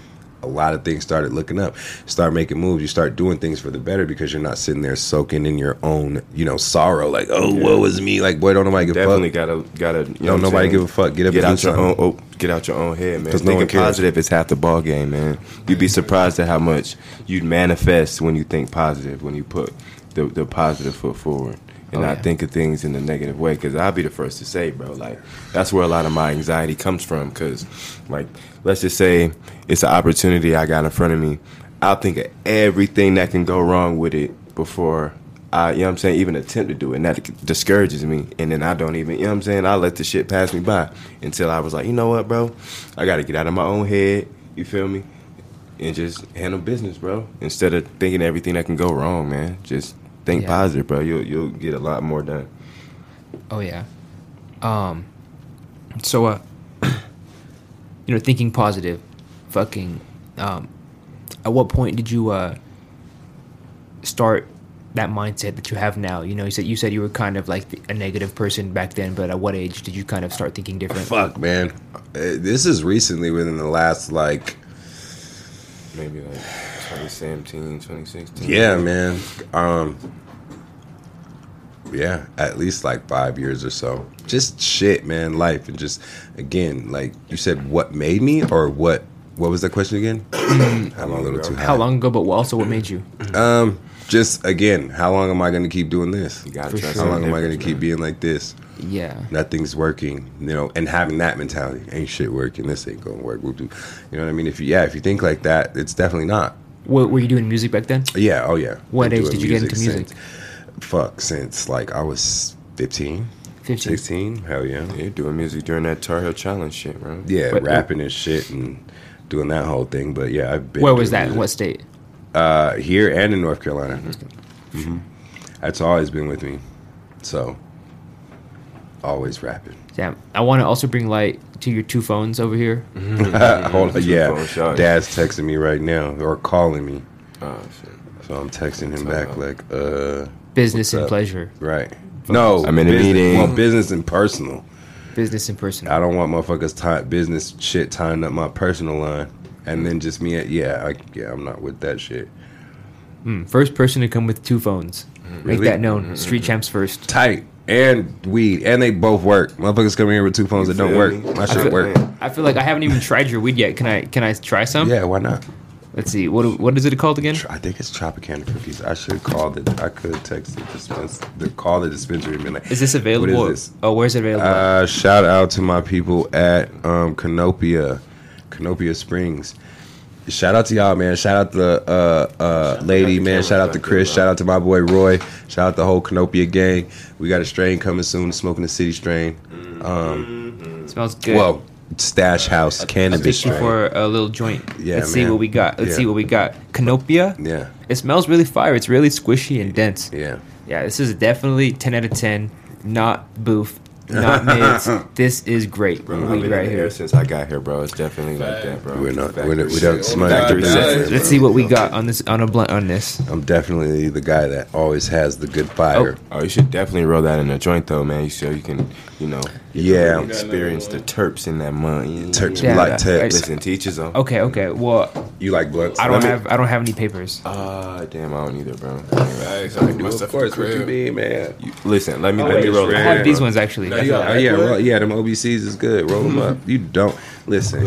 a lot of things started looking up. Start making moves. You start doing things for the better because you're not sitting there soaking in your own, you know, sorrow. Like, oh, woe is me. Like, boy, don't nobody give a Definitely gotta gotta. You know Don't I'm nobody give a fuck. Get up Get out your own. Oh, get out your own head, man. 'Cause no one Thinking cares. positive is half the ball game, man. You'd be surprised at how much you'd manifest when you think positive. When you put the the positive foot forward. And Oh, not yeah. think of things in a negative way, because I'll be the first to say, bro, like that's where a lot of my anxiety comes from. Because, like, let's just say it's an opportunity I got in front of me, I'll think of everything that can go wrong with it before I, you know what I'm saying, even attempt to do it. And that discourages me. And then I don't even, you know what I'm saying, I let the shit pass me by until I was like, you know what, bro? I got to get out of my own head. You feel me? And just handle business, bro. Instead of thinking everything that can go wrong, man. Just think Yeah. positive, bro. You'll, you'll get a lot more done. Oh yeah. Um. So uh, *clears throat* you know, thinking positive, fucking. Um, at what point did you uh start that mindset that you have now? You know, you said you said you were kind of like a negative person back then, but at what age did you kind of start thinking different? Fuck, man. Uh, This is recently within the last, like, Maybe like 2017, 2016. Yeah, man. Um, yeah, at least like five years or so. Just shit, man, life, and just again, like you said, what made me or what? What was the question again? *clears throat* I'm a little too high. How long ago? But also, what made you? Um, just again, how long am I going to keep doing this? You gotta For trust sure. How long am I going to keep being like this? Yeah. Nothing's working, you know, and having that mentality, ain't shit working. This ain't gonna work. We'll do, you know what I mean? If you, yeah, if you think like that, it's definitely not. What were you doing music back then? Yeah, oh yeah. What age did you get into music? Since, fuck, since like I was 15, 15. 16. Hell yeah. Yeah, doing music during that Tar Heel Challenge shit, bro. Yeah, What- rapping and shit and doing that whole thing. But yeah, I've been. Where was that? In music. what state? Uh, here and in North Carolina. hmm That's always been with me. So, always rapping. Damn. I want to also bring light to your two phones over here. *laughs* Hold on, yeah. Dad's texting me right now or calling me. Oh shit. So I'm texting him back up? like, uh, Business and up? pleasure. right. No, I'm in a business- meeting. Well, business and personal. Business and personal. I don't want motherfuckers tie business shit tying up my personal line, and then just me. At, yeah, I, yeah, I'm not with that shit. Hmm, First person to come with two phones. Make Really? that known. Street champs first. Tight and weed, and they both work. Motherfuckers come here with two phones You that don't feel work. me? My I shit feel work. I feel like I haven't even tried your weed yet. Can I? Can I try some? Yeah, why not? Let's see. What what is it called again? I think it's Tropicana cookies. I should call the. I could text the dispense, the call the dispensary and be like, Is this available? What is this? Oh, where's it available? Uh, shout out to my people at um, Canopia, Canopia Springs. Shout out to y'all, man. Shout out to uh, uh, lady, man. Shout out to Chris. Shout out to my boy Roy. Shout out the whole Canopia gang. We got a strain coming soon, smoking the city strain. Um, smells good. well, stash house I'll cannabis take you strain. for a little joint. Yeah, Let's see what we got. Let's Yeah. see what we got. Canopia. yeah, It smells really fire. It's really squishy and dense. yeah. Yeah, this is definitely 10 out of 10. Not boof, not *laughs* mids. This is great. Bro, I've been right in here. here since I got here, bro. It's definitely like that, bro. We're not. Factory We're not we don't oh smell Factory like Let's see what we got on this on a blunt on this. I'm definitely the guy that always has the good fire. Oh, oh you should definitely roll that in a joint though, man. You so you can, you know, Yeah. experience the terps in that month. Terps, we like terps. Listen, teachers on. Okay, okay. Well, You like blunts? I don't Let me- have I don't have any papers. Ah, damn, I don't either, bro. Facts. I do my Of stuff course, in the what you mean, man? Listen, let me Oh, let me roll I it. have Yeah. these ones actually. No, I you feel- got Oh, yeah, roll, yeah, them OBCs is good. Roll them up. You don't listen.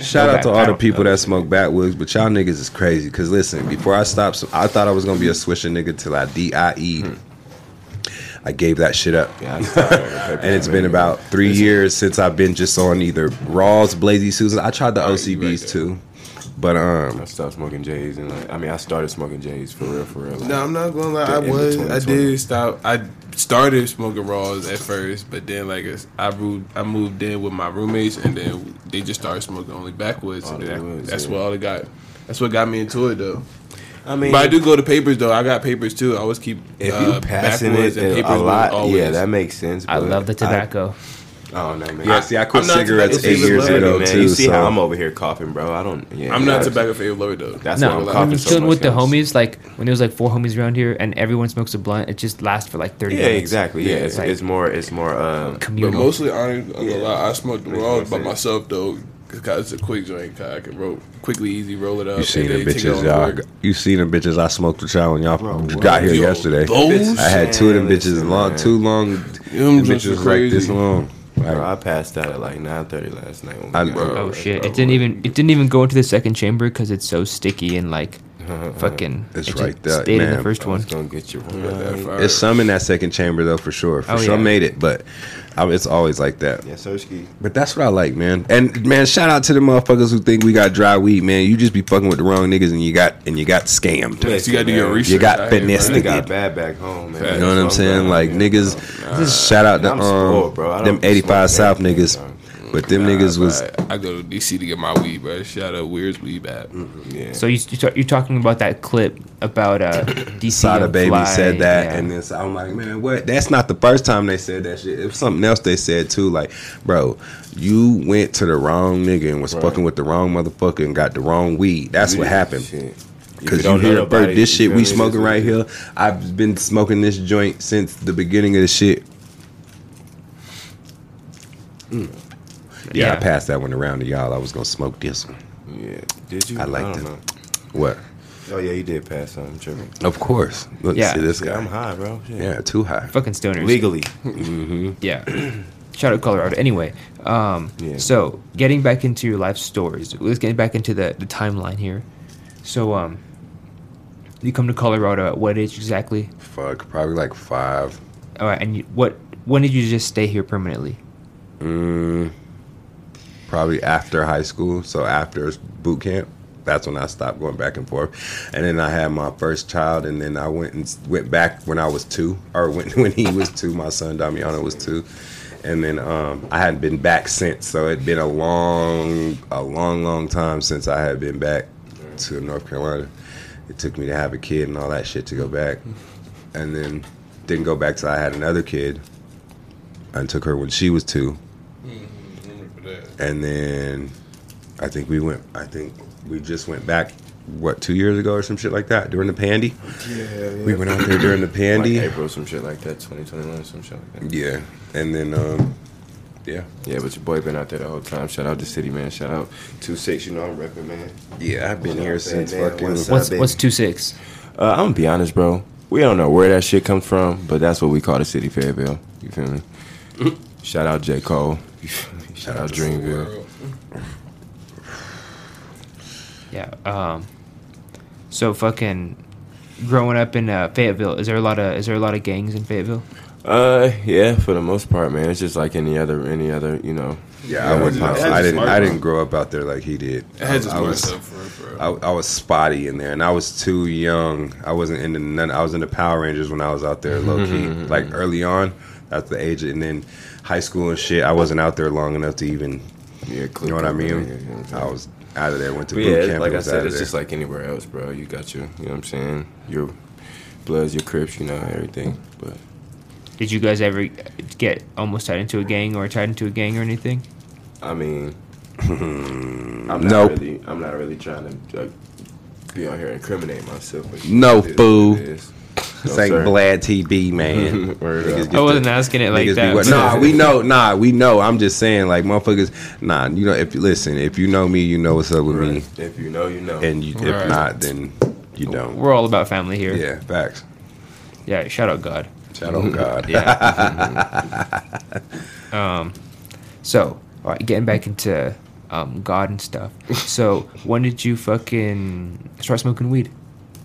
Shout No out to all the people that smoke backwoods, but y'all niggas is crazy. Cause listen, before I stopped, I thought I was gonna be a swisher nigga till I die. I gave that shit up. Yeah, I started on the paper, *laughs* And it's been about three years since I've been just on either Raws, Blazy Susan. I tried the Oh, you right OCBs too, but um, I stopped smoking J's and like, I mean, I started smoking J's for real, for real. Like, No, I'm not gonna lie. I was. I did stop. I started smoking raws at first, but then like it's- I moved. I moved in with my roommates, and then they just started smoking only backwoods. All and the then woods, that's yeah. what all it got. That's what got me into it though. I mean, But I do go to papers though. I got papers too. I always keep if uh, you passing backwoods it a lot, always- yeah, that makes sense. I love the tobacco. oh no, man. yeah. See, I quit I'm cigarettes eight years ago man. too. You see so how I'm over here coughing, bro? I don't. Yeah, I'm not yeah. tobacco flavor lover though. That's why no, I'm when coughing you're so chilling much, with the homies, like when there was like four homies around here and everyone smokes a blunt, it just lasts for like 30 Yeah, minutes. exactly. Yeah, Yeah, it's, like- it's more. It's more. Um, But mostly, I ain't Yeah. I smoke the Makes raws more by myself though, because it's a quick joint. 'cause I can roll quickly, easy, roll it up. You seen and the then take it bitches, y'all. You seen the bitches I smoked with y'all when y'all what? got here Yo, yesterday. those? I had two of them bitches listen, long, man. too long. Them Them bitches were like this long. Like, bro, I passed out at like 9:30 last night. When I- got oh, Bro, Oh shit! bro. It didn't even it didn't even go into the second chamber because it's so sticky and like *laughs* fucking. It's it right there, Stayed in man. the first I was one. gonna get you Got that right. fire. it's some in that second chamber though, for sure. For Oh, sure, yeah. made it, but I, it's always like that. Yeah, Sersky. But that's what I like, man. And man, shout out to the motherfuckers who think we got dry weed, man. You just be fucking with the wrong niggas and you got and you got scammed. Yes, you gotta do your research. You got out here, finesse bro. Got *laughs* bad back home, man. You know what I'm saying? Like niggas, just shout out to um, them 85 South niggas. Bro. But them Nah, niggas was but I go to DC to get my weed, bro. Shout out Weird's Weed Bap. Yeah. So you you ta- you're talking about that clip about uh *coughs* DC Sada and Baby Fly, said that, yeah. and then so I'm like, man, what? That's not the first time they said that shit. It was something else they said too. Like, bro, you went to the wrong nigga and was Right. fucking with the wrong motherfucker and got the wrong weed. That's what happened. Shit. Cause you, don't hear, nobody, bro, this you shit we me? It is smoking right here. I've been smoking this joint since the beginning of the shit. Mm. Yeah, I passed that one around to y'all. I was gonna smoke this one. Yeah. Did you? I liked don't it. know. What? Oh yeah, you did pass on. I'm tripping. Of course. Look, Yeah. see this Yeah, guy. I'm high, bro. Shit. Yeah, too high. Fucking stoners. Legally. Yeah. *clears throat* Shout out Colorado. Anyway, um, Yeah. so getting back into your life stories, let's get back into the, the timeline here. So, um, you come to Colorado at what age exactly? Fuck, probably like five. All right, and you, what? When did you just stay here permanently? Mm, probably after high school. So after boot camp, that's when I stopped going back and forth. And then I had my first child, and then I went and went back when I was two, or when *laughs* when he was two. My son Damiano was two, and then um, I hadn't been back since. So it'd been a long, a long, long time since I had been back to North Carolina. It took me to have a kid and all that shit to go back, and then didn't go back till I had another kid. I took her when she was two, and then I think we went. I think we just went back. What two years ago or some shit like that during the pandy? Yeah, We went out there during the pandy. Like April, some shit like that. 2021, some shit like that. Yeah, and then um, yeah, Yeah, but your boy been out there the whole time. Shout out to City, man. Shout out two six. You know I'm repping, man. yeah. I've been here since Man, fucking. what's up? What's what's two six? Uh, I'm gonna be honest, bro. We don't know where that shit comes from, but that's what we call the city Fayetteville. You feel me? *laughs* Shout out J Cole. You feel me? Shout out Dreamville. Yeah. Um. So fucking growing up in uh, Fayetteville, is there a lot of is there a lot of gangs in Fayetteville? Uh, yeah, for the most part, man. It's just like any other, any other, you know. Yeah, I wouldn't. it I didn't. I didn't grow up out there like he did. It I, I was. stuff for, for I, I was spotty in there, and I was too young. I wasn't into none. I was into Power Rangers when I was out there, low key, *laughs* like early on. That's the age, and then high school and shit. I wasn't out there long enough to even. Yeah, You know what I mean? I was out of there. Went to But boot yeah, camp. like and I said, it's there. just like anywhere else, bro. You got your, you know what I'm saying? Your Bloods, your Crips, you know, everything. But Did you guys ever get almost tied into a gang or tied into a gang or anything? I mean, I'm not Nope. really, I'm not really trying to uh, be on here and incriminate myself. No, it is fool. What it is. No, This sir. Blad TB, man. *laughs* Word Niggas I wasn't the- asking it like that. what- *laughs* Nah, we know. Nah, we know. I'm just saying, like motherfuckers. Nah, you know. If you listen, if you know me, you know what's up with me. If you know, you know. And you, if Right. not, then you don't. We're all about family here. Yeah, facts. Yeah. Shout out God. Shout out God. Yeah. *laughs* um. So, all right, getting back into um God and stuff. So, when did you fucking start smoking weed?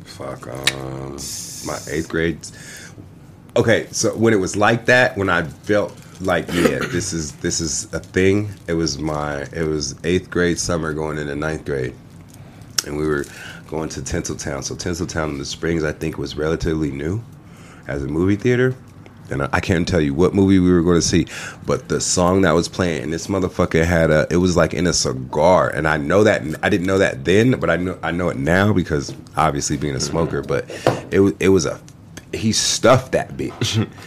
Fuck. Um, my eighth grade. Okay, so when it was like that, when I felt like, yeah, *coughs* this is this is a thing. It was my it was eighth grade summer going into ninth grade, and we were going to Tinseltown. So Tinseltown in the Springs, I think, was relatively new as a movie theater. And I I can't tell you what movie we were going to see, but the song that was playing, and this motherfucker had a, it was like in a cigar, and I know that I didn't know that then, but I know I know it now because obviously being a mm-hmm. smoker, but it was it was a, he stuffed that bitch. *laughs*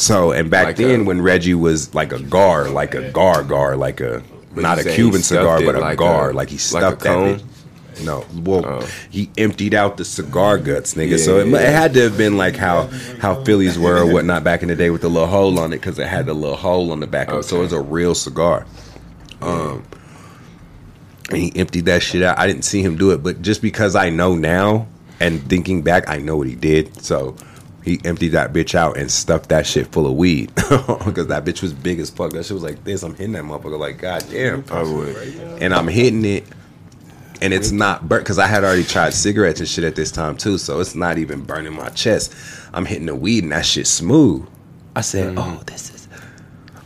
So and back Like then a- when Reggie was like a gar, like a gar gar, like a not a Cuban cigar, but a like gar, a- like he like a stuffed that cone? bitch. No, well, Oh. he emptied out the cigar guts, nigga. so it, Yeah. it had to have been like how how Phillies were or whatnot back in the day with the little hole on it because it had the little hole on the back of it. So it was a real cigar. Um, and he emptied that shit out. I didn't see him do it, but just because I know now and thinking back, I know what he did. So he emptied that bitch out and stuffed that shit full of weed *laughs* because that bitch was big as fuck. That shit was like this. I'm hitting that motherfucker like god damn I would. and I'm hitting it, and it's not burnt because I had already tried cigarettes and shit at this time too, so it's not even burning my chest. I'm hitting the weed and that shit smooth. I said, Mm-hmm. "Oh, this is,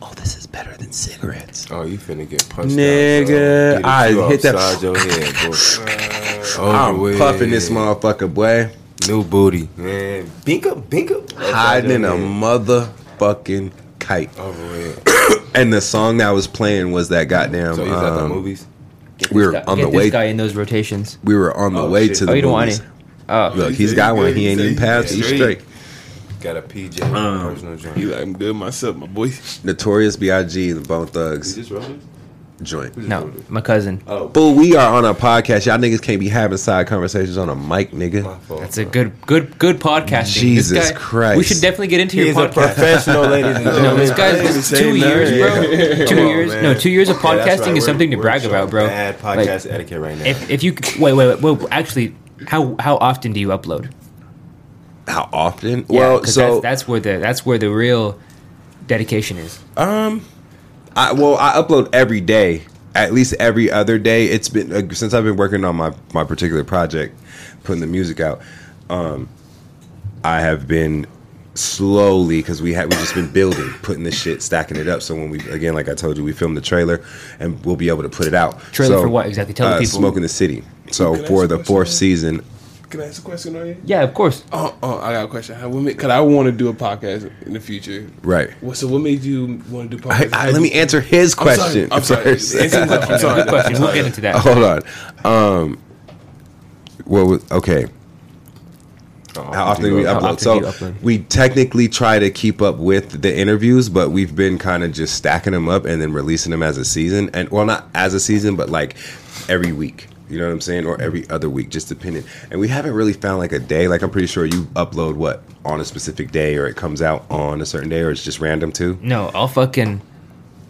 oh, this is better than cigarettes." Oh, you finna get punched Nigga, out. I hit that- your head, boy. *laughs* I'm with. puffing this motherfucker, boy, New booty, man. Binka, binka. hiding in a motherfucking kite. Over with. *coughs* And the song that was playing was that goddamn. So you was at the um, movies? Get We this were guy- on get the this way- guy in those rotations. We were on the Oh, way shit. to Oh, the you don't want movies. any? Oh, Look, he's got he one. He He ain't even passed. good. He's Straight. straight. Got a PJ. Um, personal joint. He like, I'm good myself, my boy. Notorious B.I.G. and the Bone Thugs You just rolling? Joint. no, my cousin. Oh, Fool, we are on a podcast. Y'all niggas can't be having side conversations on a mic, nigga. fault. That's a good, good, good podcasting. Jesus this guy, Christ. We should definitely get into He's your a podcast. professional, ladies and *laughs* No, gentlemen. this I guy's ain't even this saying two nothing. years, bro. Two on, years. man. No, two years of Yeah, podcasting right. is something to brag about, bro. Bad Like, podcast etiquette right now. If if you wait wait wait, wait actually How how often do you upload? How often? Yeah, well, 'cause so that's, that's where the that's where the real dedication is. Um, I well, I upload every day, at least every other day. It's been uh, since I've been working on my my particular project, putting the music out. Um, I have been slowly because we had we just been building, putting this shit, stacking it up. So when we again, like I told you, we filmed the trailer and we'll be able to put it out. Trailer So, for what exactly? Tell the uh, people. Smoking the City. So for the fourth season, Can I ask a question on you? Yeah, of course. Oh, oh, I got a question. How, what made, cause I want to do a podcast in the future. right? What, so what made you want to do podcast? I, let me answer his I'm sorry, question I'm sorry. first. Answer the question. I'm sorry. Good question. We'll get into that. Hold on. Um, what was okay? How often do we How upload? often So do you upload? we technically try to keep up with the interviews, but we've been kind of just stacking them up and then releasing them as a season, and well, not as a season, but like every week. You know what I'm saying, or every other week, just depending. And we haven't really found like a day. Like I'm pretty sure you upload what on a specific day, or it comes out on a certain day, or it's just random too. No, I'll fucking.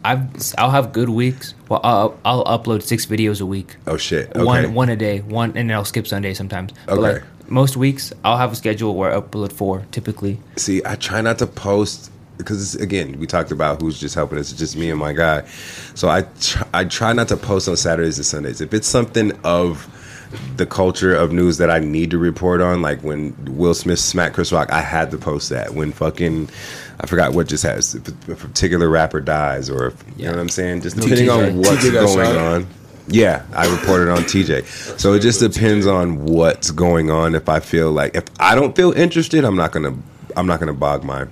I've I'll have good weeks. Well, I'll I'll upload six videos a week. Oh shit! Okay. One one a day. One and then I'll skip Sunday sometimes. But Okay. like most weeks, I'll have a schedule where I upload four typically. See, I try not to post because again, we talked about who's just helping us. It's just me and my guy. So I tr- I try not to post on Saturdays and Sundays. If it's something of the culture of news that I need to report on, like when Will Smith smacked Chris Rock, I had to post that. When fucking I forgot what just has if a particular rapper dies, or if, you know what I'm saying. Just depending on what's going on. Yeah, I reported on TJ. So it just depends on what's going on. If I feel like if I don't feel interested, I'm not gonna I'm not gonna bog my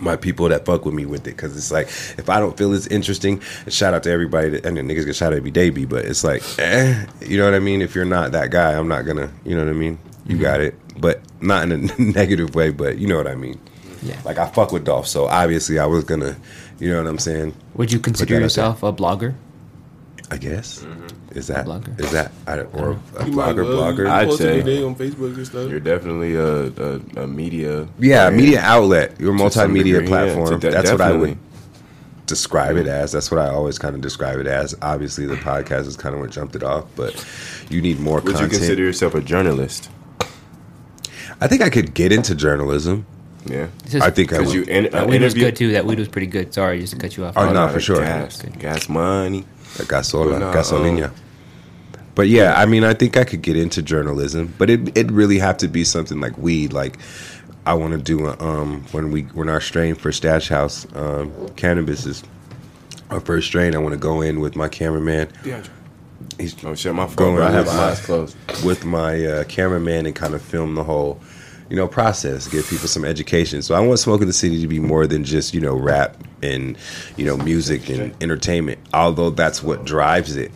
my people that fuck with me with it because it's like if I don't feel it's interesting, shout out to everybody that and the niggas get shot every day, be but it's like eh, you know what I mean. If you're not that guy, I'm not gonna you know what I mean. You got it, but not in a *laughs* negative way, but you know what I mean. Yeah. Like I fuck with Dolph, so obviously I was gonna, you know what I'm saying. Would you consider yourself a blogger? I guess is that Blogger. is that I or a You might blogger well. blogger. I'd say- every day on Facebook and stuff. You're definitely a, a, a media. Yeah, brand media outlet, your to some multimedia degree, platform. to de- That's what I would describe it as. That's what I always kind of describe it as. Obviously, the podcast is kind of what jumped it off, but you need more Would you consider yourself a journalist? I think I could get into journalism. Yeah. This I think I Because would. you in, that uh, weed was good too. That weed was pretty good. Sorry, just to cut you off. Oh, no, for sure. Gas, gas money. The gasola, No, gasolina. um, but yeah, I mean, I think I could get into journalism, but it it really have to be something like weed. Like I want to do a, um when we when our strain for Stash House um, cannabis is our first strain. I want to go in with my cameraman. DeAndre. He's Oh shit, my phone. Going I have with my my- eyes closed. with my uh, cameraman and kind of film the whole, you know, process. Give people some education. So I want Smoking the City to be more than just you know rap and you know music and entertainment. Although that's what drives it.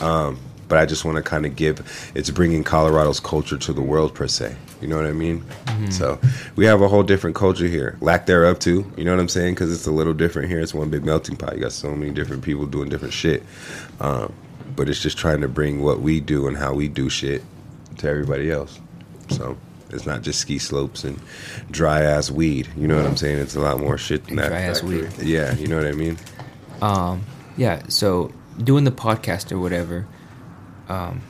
Um, but I just want to kind of give. It's bringing Colorado's culture to the world per se. You know what I mean? So we have a whole different culture here. Lack thereof too. You know what I'm saying? Because it's a little different here. It's one big melting pot. You got so many different people doing different shit. Um, but it's just trying to bring what we do and how we do shit to everybody else. So it's not just ski slopes and dry ass weed. You know what I'm saying? It's a lot more shit than that. Dry ass weed. Yeah, you know what I mean? Um, yeah. So doing the podcast or whatever. Um,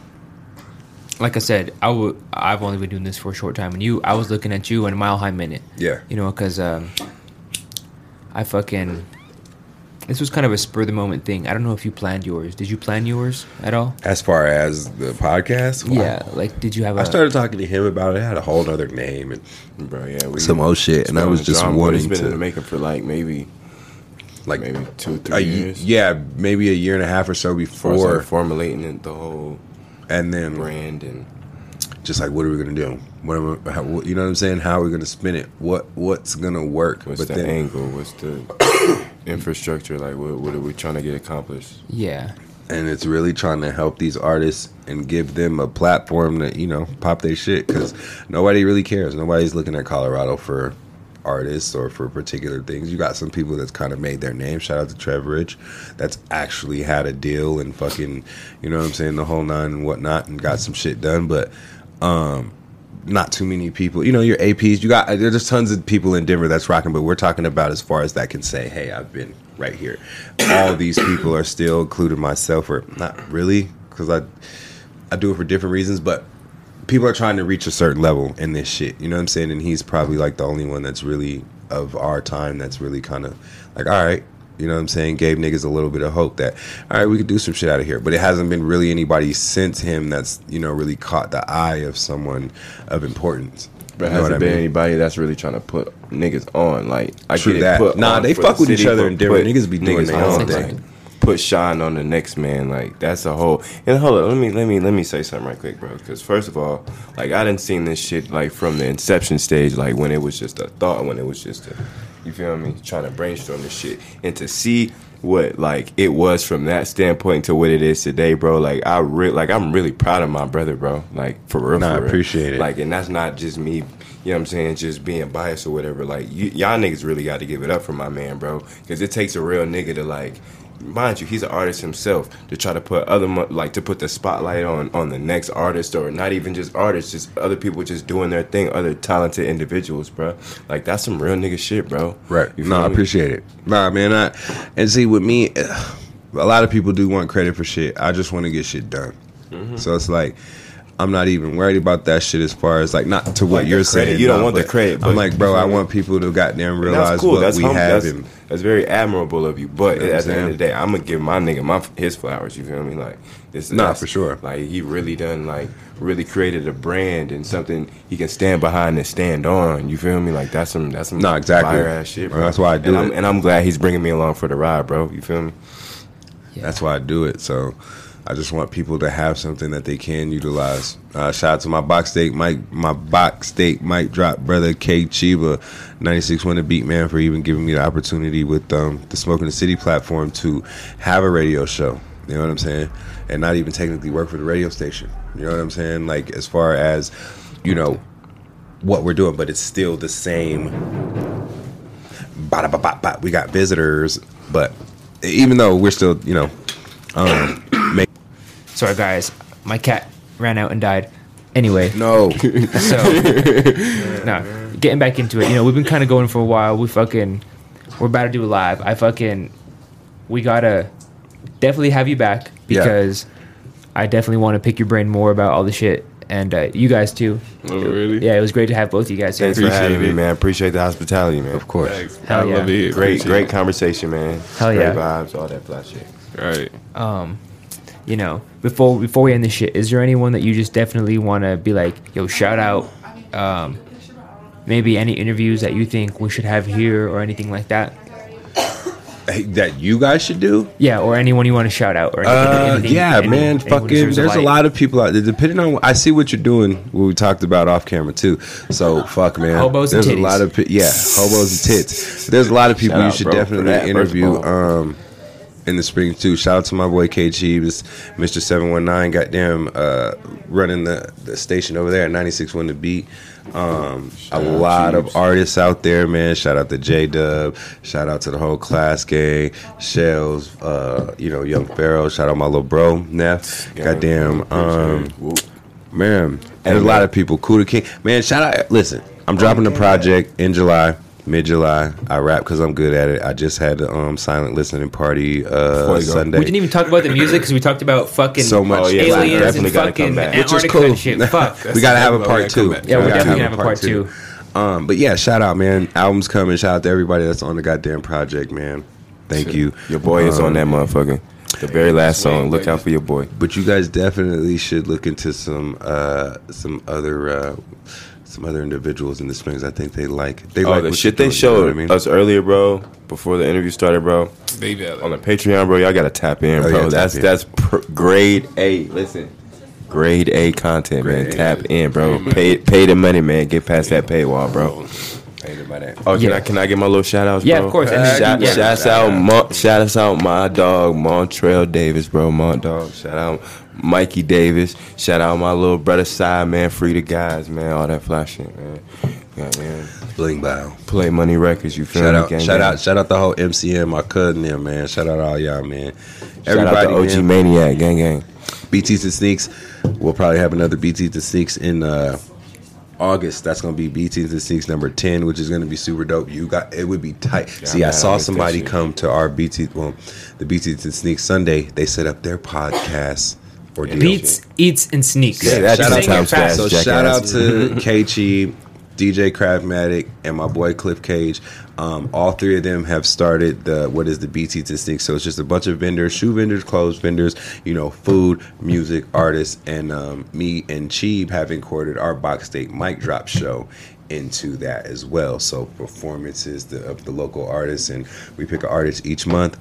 like I said, I would. I've only been doing this for a short time, and you. I was looking at you in a Mile High Minute. Yeah. You know, because um, I fucking. This was kind of a spur of the moment thing. I don't know if you planned yours. Did you plan yours at all? As far as the podcast, wow. Yeah. Like, did you have a? I started talking to him about it. I had a whole other name and Bro, yeah. We, some old shit, and I was been just on the drawing wanting It's been in the to making for like maybe, like maybe two, a three ye- years. yeah, maybe a year and a half or so For before, like formulating it, the whole and then brand and just like what are we gonna do? What, am I, how, you know what I'm saying? How are we gonna spin it? What what's gonna work? what's but the then angle, what's the *coughs* infrastructure, like what, what are we trying to get accomplished? yeah. and it's really trying to help these artists and give them a platform to you know pop their shit because nobody really cares nobody's looking at colorado for artists or for particular things you got some people that's kind of made their name shout out to trevor rich that's actually had a deal and fucking you know what i'm saying the whole nine and whatnot and got some shit done but um not too many people. You know, your APs. You got there's just tons of people in Denver that's rocking, but we're talking about as far as that can say, hey, I've been right here. All these people are still, including myself, or not really, because I I do it for different reasons, but people are trying to reach a certain level in this shit. You know what I'm saying? And he's probably like the only one that's really of our time that's really kind of like, all right, you know what I'm saying? Gave niggas a little bit of hope that, all right, we could do some shit out of here. But it hasn't been really anybody since him that's, you know, really caught the eye of someone of importance. But know hasn't been mean? anybody that's really trying to put niggas on. Like I True get that. it. Put Nah, they fuck the with each other and different niggas be doing their own on, thing. like, Put shine on the next man. Like that's a whole. And hold on, let me let me let me say something right quick, bro. Because first of all, like I didn't seen this shit like from the inception stage, like when it was just a thought, when it was just a, you feel me, trying to brainstorm this shit, and to see what like it was from that standpoint to what it is today, bro. Like I re- like I'm really proud of my brother, bro. Like for real, Nah, for I appreciate it. Like, and that's not just me. You know what I'm saying? Just being biased or whatever. Like, you, y'all niggas really got to give it up for my man, bro. Because it takes a real nigga to like, mind you, he's an artist himself to try to put other like to put the spotlight on on the next artist or not even just artists, just other people just doing their thing, other talented individuals, bro. Like that's some real nigga shit, bro. Right. You No, I appreciate it. Nah, man. I and see with me, *sighs* a lot of people do want credit for shit. I just want to get shit done. Mm-hmm. So it's like I'm not even worried about that shit as far as like not to what Like you're saying. You don't nah, want the credit but I'm like, bro, I want people to goddamn And realize cool. what That's we hum- have. That's, and that's very admirable of you. But You know what at the end of the day, I'm gonna give my nigga my his flowers. You feel me? Like this. Nah, that's- for sure. Like he really done like really created a brand and something he can stand behind and stand on. You feel me? Like that's some that's some Nah, exactly. fire ass shit. Bro. Well, that's why I do and I'm, it. and I'm glad he's bringing me along for the ride, bro. You feel me? That's why I do it. So I just want people to have something that they can utilize. Uh, shout out to my box steak, Mike, my box state mic drop brother K Chiba, ninety six one the beat man for even giving me the opportunity with um, the Smoking the City platform to have a radio show. You know what I'm saying? And not even technically work for the radio station. You know what I'm saying? Like as far as you know what we're doing, but it's still the same we got visitors, but even though we're still, you know, um, Sorry, guys. My cat ran out and died. Anyway, no, *laughs* so no, getting back into it. You know, we've been kind of going for a while. We fucking, we're about to do a live. I fucking, we gotta definitely have you back Yeah. because I definitely want to pick your brain more about all the shit, and uh, you guys too. Oh, really? Yeah, it was great to have both of you guys here. Thanks for Appreciate having me, man. Appreciate the hospitality, man. of course. Thanks. Hell I yeah. love it. Great, Appreciate great it. conversation, man. Hell great yeah. vibes, all that flat shit. Right. um, you know, before before we end this shit, is there anyone that you just definitely want to be like, yo, shout out? Um, maybe any interviews that you think we should have here or anything like that. That you guys should do. Yeah, or anyone you want to shout out or anything. Uh, anything- yeah, any- man. anyone Fucking, there's a light. lot of people out there. Depending on, I see what you're doing. What we talked about off camera too. So fuck, man. Hobos and there's a lot of yeah, hobos and tits. There's a lot of people Shout you out, should bro, definitely that, first of interview. all. Um, in the spring too. Shout out to my boy K Cheeves, Mr. Seven One Nine. Goddamn, uh, running the the station over there at 96.1 The Beat. Um, a lot of artists out there, man. Shout out to J Dub. Shout out to the whole class gang. Shells, uh, you know, Young Pharaoh. Shout out my little bro, Neff. Goddamn, um, man. And a lot of people. Kuda King, man. Shout out. Listen, I'm dropping the project in July. Mid July, I rap because I'm good at it. I just had the um, silent listening party uh. Sunday. We didn't even talk about the music because we talked about fucking so much. Oh, yeah, aliens and definitely gotta come fucking back. Which is Antarctica cool. and shit. Fuck. *laughs* we gotta have a That's part gotta two. come back. Yeah, we We definitely have a part two. Um, but yeah, shout out, man. Album's coming. Shout out to everybody that's on the goddamn project, man. Thank you. Your boy is Um, on that motherfucker. The very last song. Look out for your boy. But you guys definitely should look into some uh, some other uh, some other individuals in the Springs. I think they like they Oh, like the what shit they doing, you know showed what I mean? us earlier, bro, before the interview started, bro. They valid. On the Patreon, bro, y'all gotta tap in, Oh, bro. yeah, that's that's pr- grade A. Listen, grade A content, man. A. Tap in, bro. Pay pay the money, man. Get past that paywall, bro. Ain't about that. Oh, can Yeah. I can I get my little shout outs, Yeah, bro? of course. And then- Shout, yeah. Shouts out, Mon, shout us out, my dog Montrell Davis, bro. Mont dog. Shout out Mikey Davis. Shout out my little brother side man. Free the guys, man. All that fly shit, man. Yeah, man. Bling bow. Play Money Records. You feel Shout me? out, Gang, shout gang. out, shout out the whole MCM, my cousin there, man. Shout out all y'all, man. Shout out to OG man. Maniac, gang, gang. BTs and sneaks. We'll probably have another BTs and sneaks in uh, August. That's gonna be BTs and sneaks number ten, which is gonna be super dope. You got it would be tight. See, man, I I saw that somebody come to our BT, well, the BTs and sneaks Sunday. They set up their podcast or DLC. Beats, eats, and sneaks. Yeah, that's Shout out Saying fast. So jackass. shout out to *laughs* K-Chi, DJ Craftmatic, and my boy Cliff Cage. Um, all three of them have started the what is the BT to Sneak. So it's just a bunch of vendors, shoe vendors, clothes vendors, you know, food, music, artists, and um, me and Cheeb have included our Box State Mic Drop show into that as well. So performances the, of the local artists, and we pick an artist each month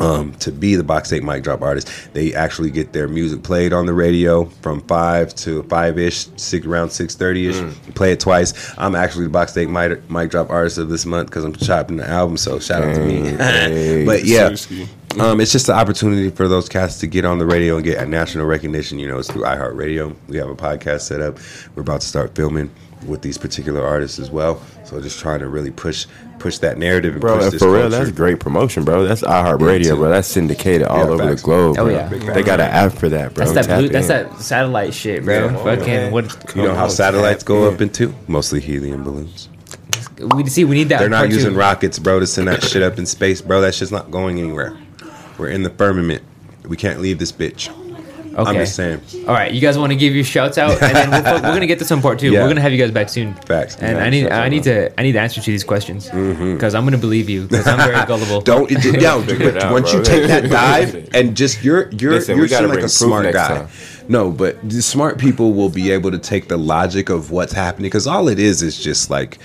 um, to be the box state mic drop artist. They actually get their music played on the radio from five to five ish, six around six thirty ish. Play it twice. I'm actually the box state mic, mic drop artist of this month because I'm chopping the album. So shout out to me. *laughs* Hey. but yeah. Seriously. Um, it's just an opportunity for those cats to get on the radio and get a national recognition. You know, it's through iHeartRadio. We have a podcast set up. We're about to start filming with these particular artists as well. So just trying to really push push that narrative and Bro, push and this for real, culture. that's great promotion, bro. That's iHeartRadio, too. bro. That's syndicated all Yeah, over facts. the globe. Oh, bro. yeah. They got an app for that, bro. That's that. Blue, that's that satellite shit, bro. Yeah. Fucking what? You know how oh, satellites tap go in. up into? Mostly helium balloons. We see. We need that. They're not part two. using rockets, bro, to send that shit up in space, bro. That shit's not going anywhere. We're in the firmament. We can't leave this bitch. I'm Okay. just saying. All right, you guys want to give your shouts out, and then we're, we're gonna get this on part two. Yeah. We're gonna have you guys back soon. Facts. And Yeah, I need, I need to, I need the answer to these questions mm-hmm. because I'm gonna believe you because I'm very *laughs* gullible. Don't *laughs* it, yo, out, once bro. you take that *laughs* dive and just you're you're Listen, you're we gotta seem like a smart guy. time. No, but the smart people will be able to take the logic of what's happening because all it is is just like,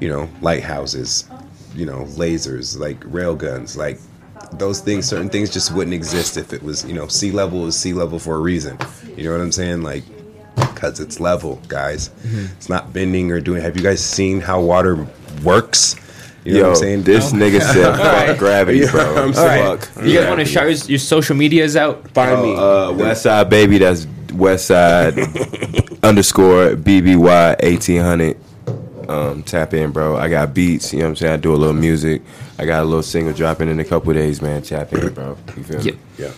you know, lighthouses, you know, lasers, like rail guns, like those things. Certain things just wouldn't exist if it was, you know, sea level is sea level for a reason. You know what I'm saying? Like, because it's level, guys. Mm-hmm. It's not bending or doing. Have you guys seen how water works? You know Yo, what I'm saying? this nigga said *laughs* fuck gravity, bro. what I'm All saying? right, Fuck you guys want to gravity. shout your, your social medias out? Find me. Uh, West Side baby, that's West Side *laughs* underscore BBY eighteen hundred. Um, tap in, bro. I got beats. You know what I'm saying? I do a little music. I got a little single dropping in a couple days, man. Tap in, bro. You feel Yeah. me? yeah.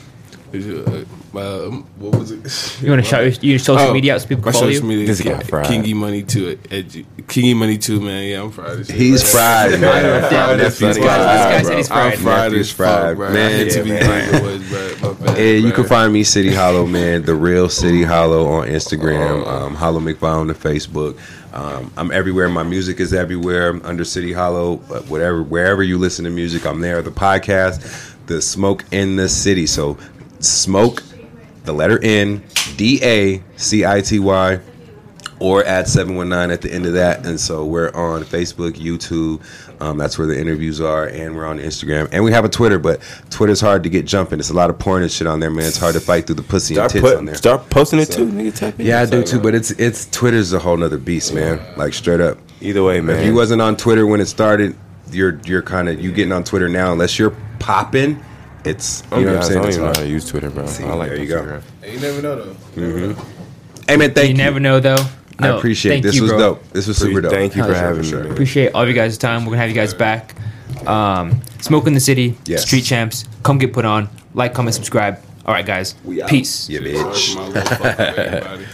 Is it, uh, um, what was it? You want to shout your, your social Oh, media out so people can follow social you? media This is guy fried. Kingy Money Two. Edu- Kingy Money Two, man. Yeah, I'm fried. He's bro. fried, man. Yeah, Fried this nephew's guy- fried, this guy said he's I'm fried. fried Nephew's as fried. bro. Man, I to yeah, man. like was, bro. My bad, Yeah, you can find me City Hollow, man. The real City Hollow on Instagram. Um, Hollow McFly on the Facebook. Um, I'm everywhere. My music is everywhere under City Hollow. But whatever, wherever you listen to music, I'm there. The podcast, the Smoking the City. So Smoke, the letter N, D A C I T Y. or at 719 at the end of that. And so we're on Facebook, YouTube. Um, that's where the interviews are. And we're on Instagram. And we have a Twitter, but Twitter's hard to get jumping. It's a lot of porn and shit on there, man. It's hard to fight through the pussy Start, and tits put, on there. start posting it So- too, nigga. Tap in. Yeah, I do too, but it's it's Twitter's a whole nother beast, man. Like straight up. Either way, man. If you wasn't on Twitter when it started, you're you're kind of you getting on Twitter now. Unless you're popping, it's you I'm know be what I'm saying. I don't It's even know how to use Twitter, bro. See, I like there you Instagram. go. You never know though. Hey man, thank you you. never know though. I appreciate thank this you, was bro. dope. This was super dope. Thank you for having me. Appreciate all of you guys' time. We're gonna have you guys back. Um, Smoking the City, Yes. Street Champs. Come get put on. Like, comment, subscribe. All right, guys. We out. Peace. Yeah, bitch.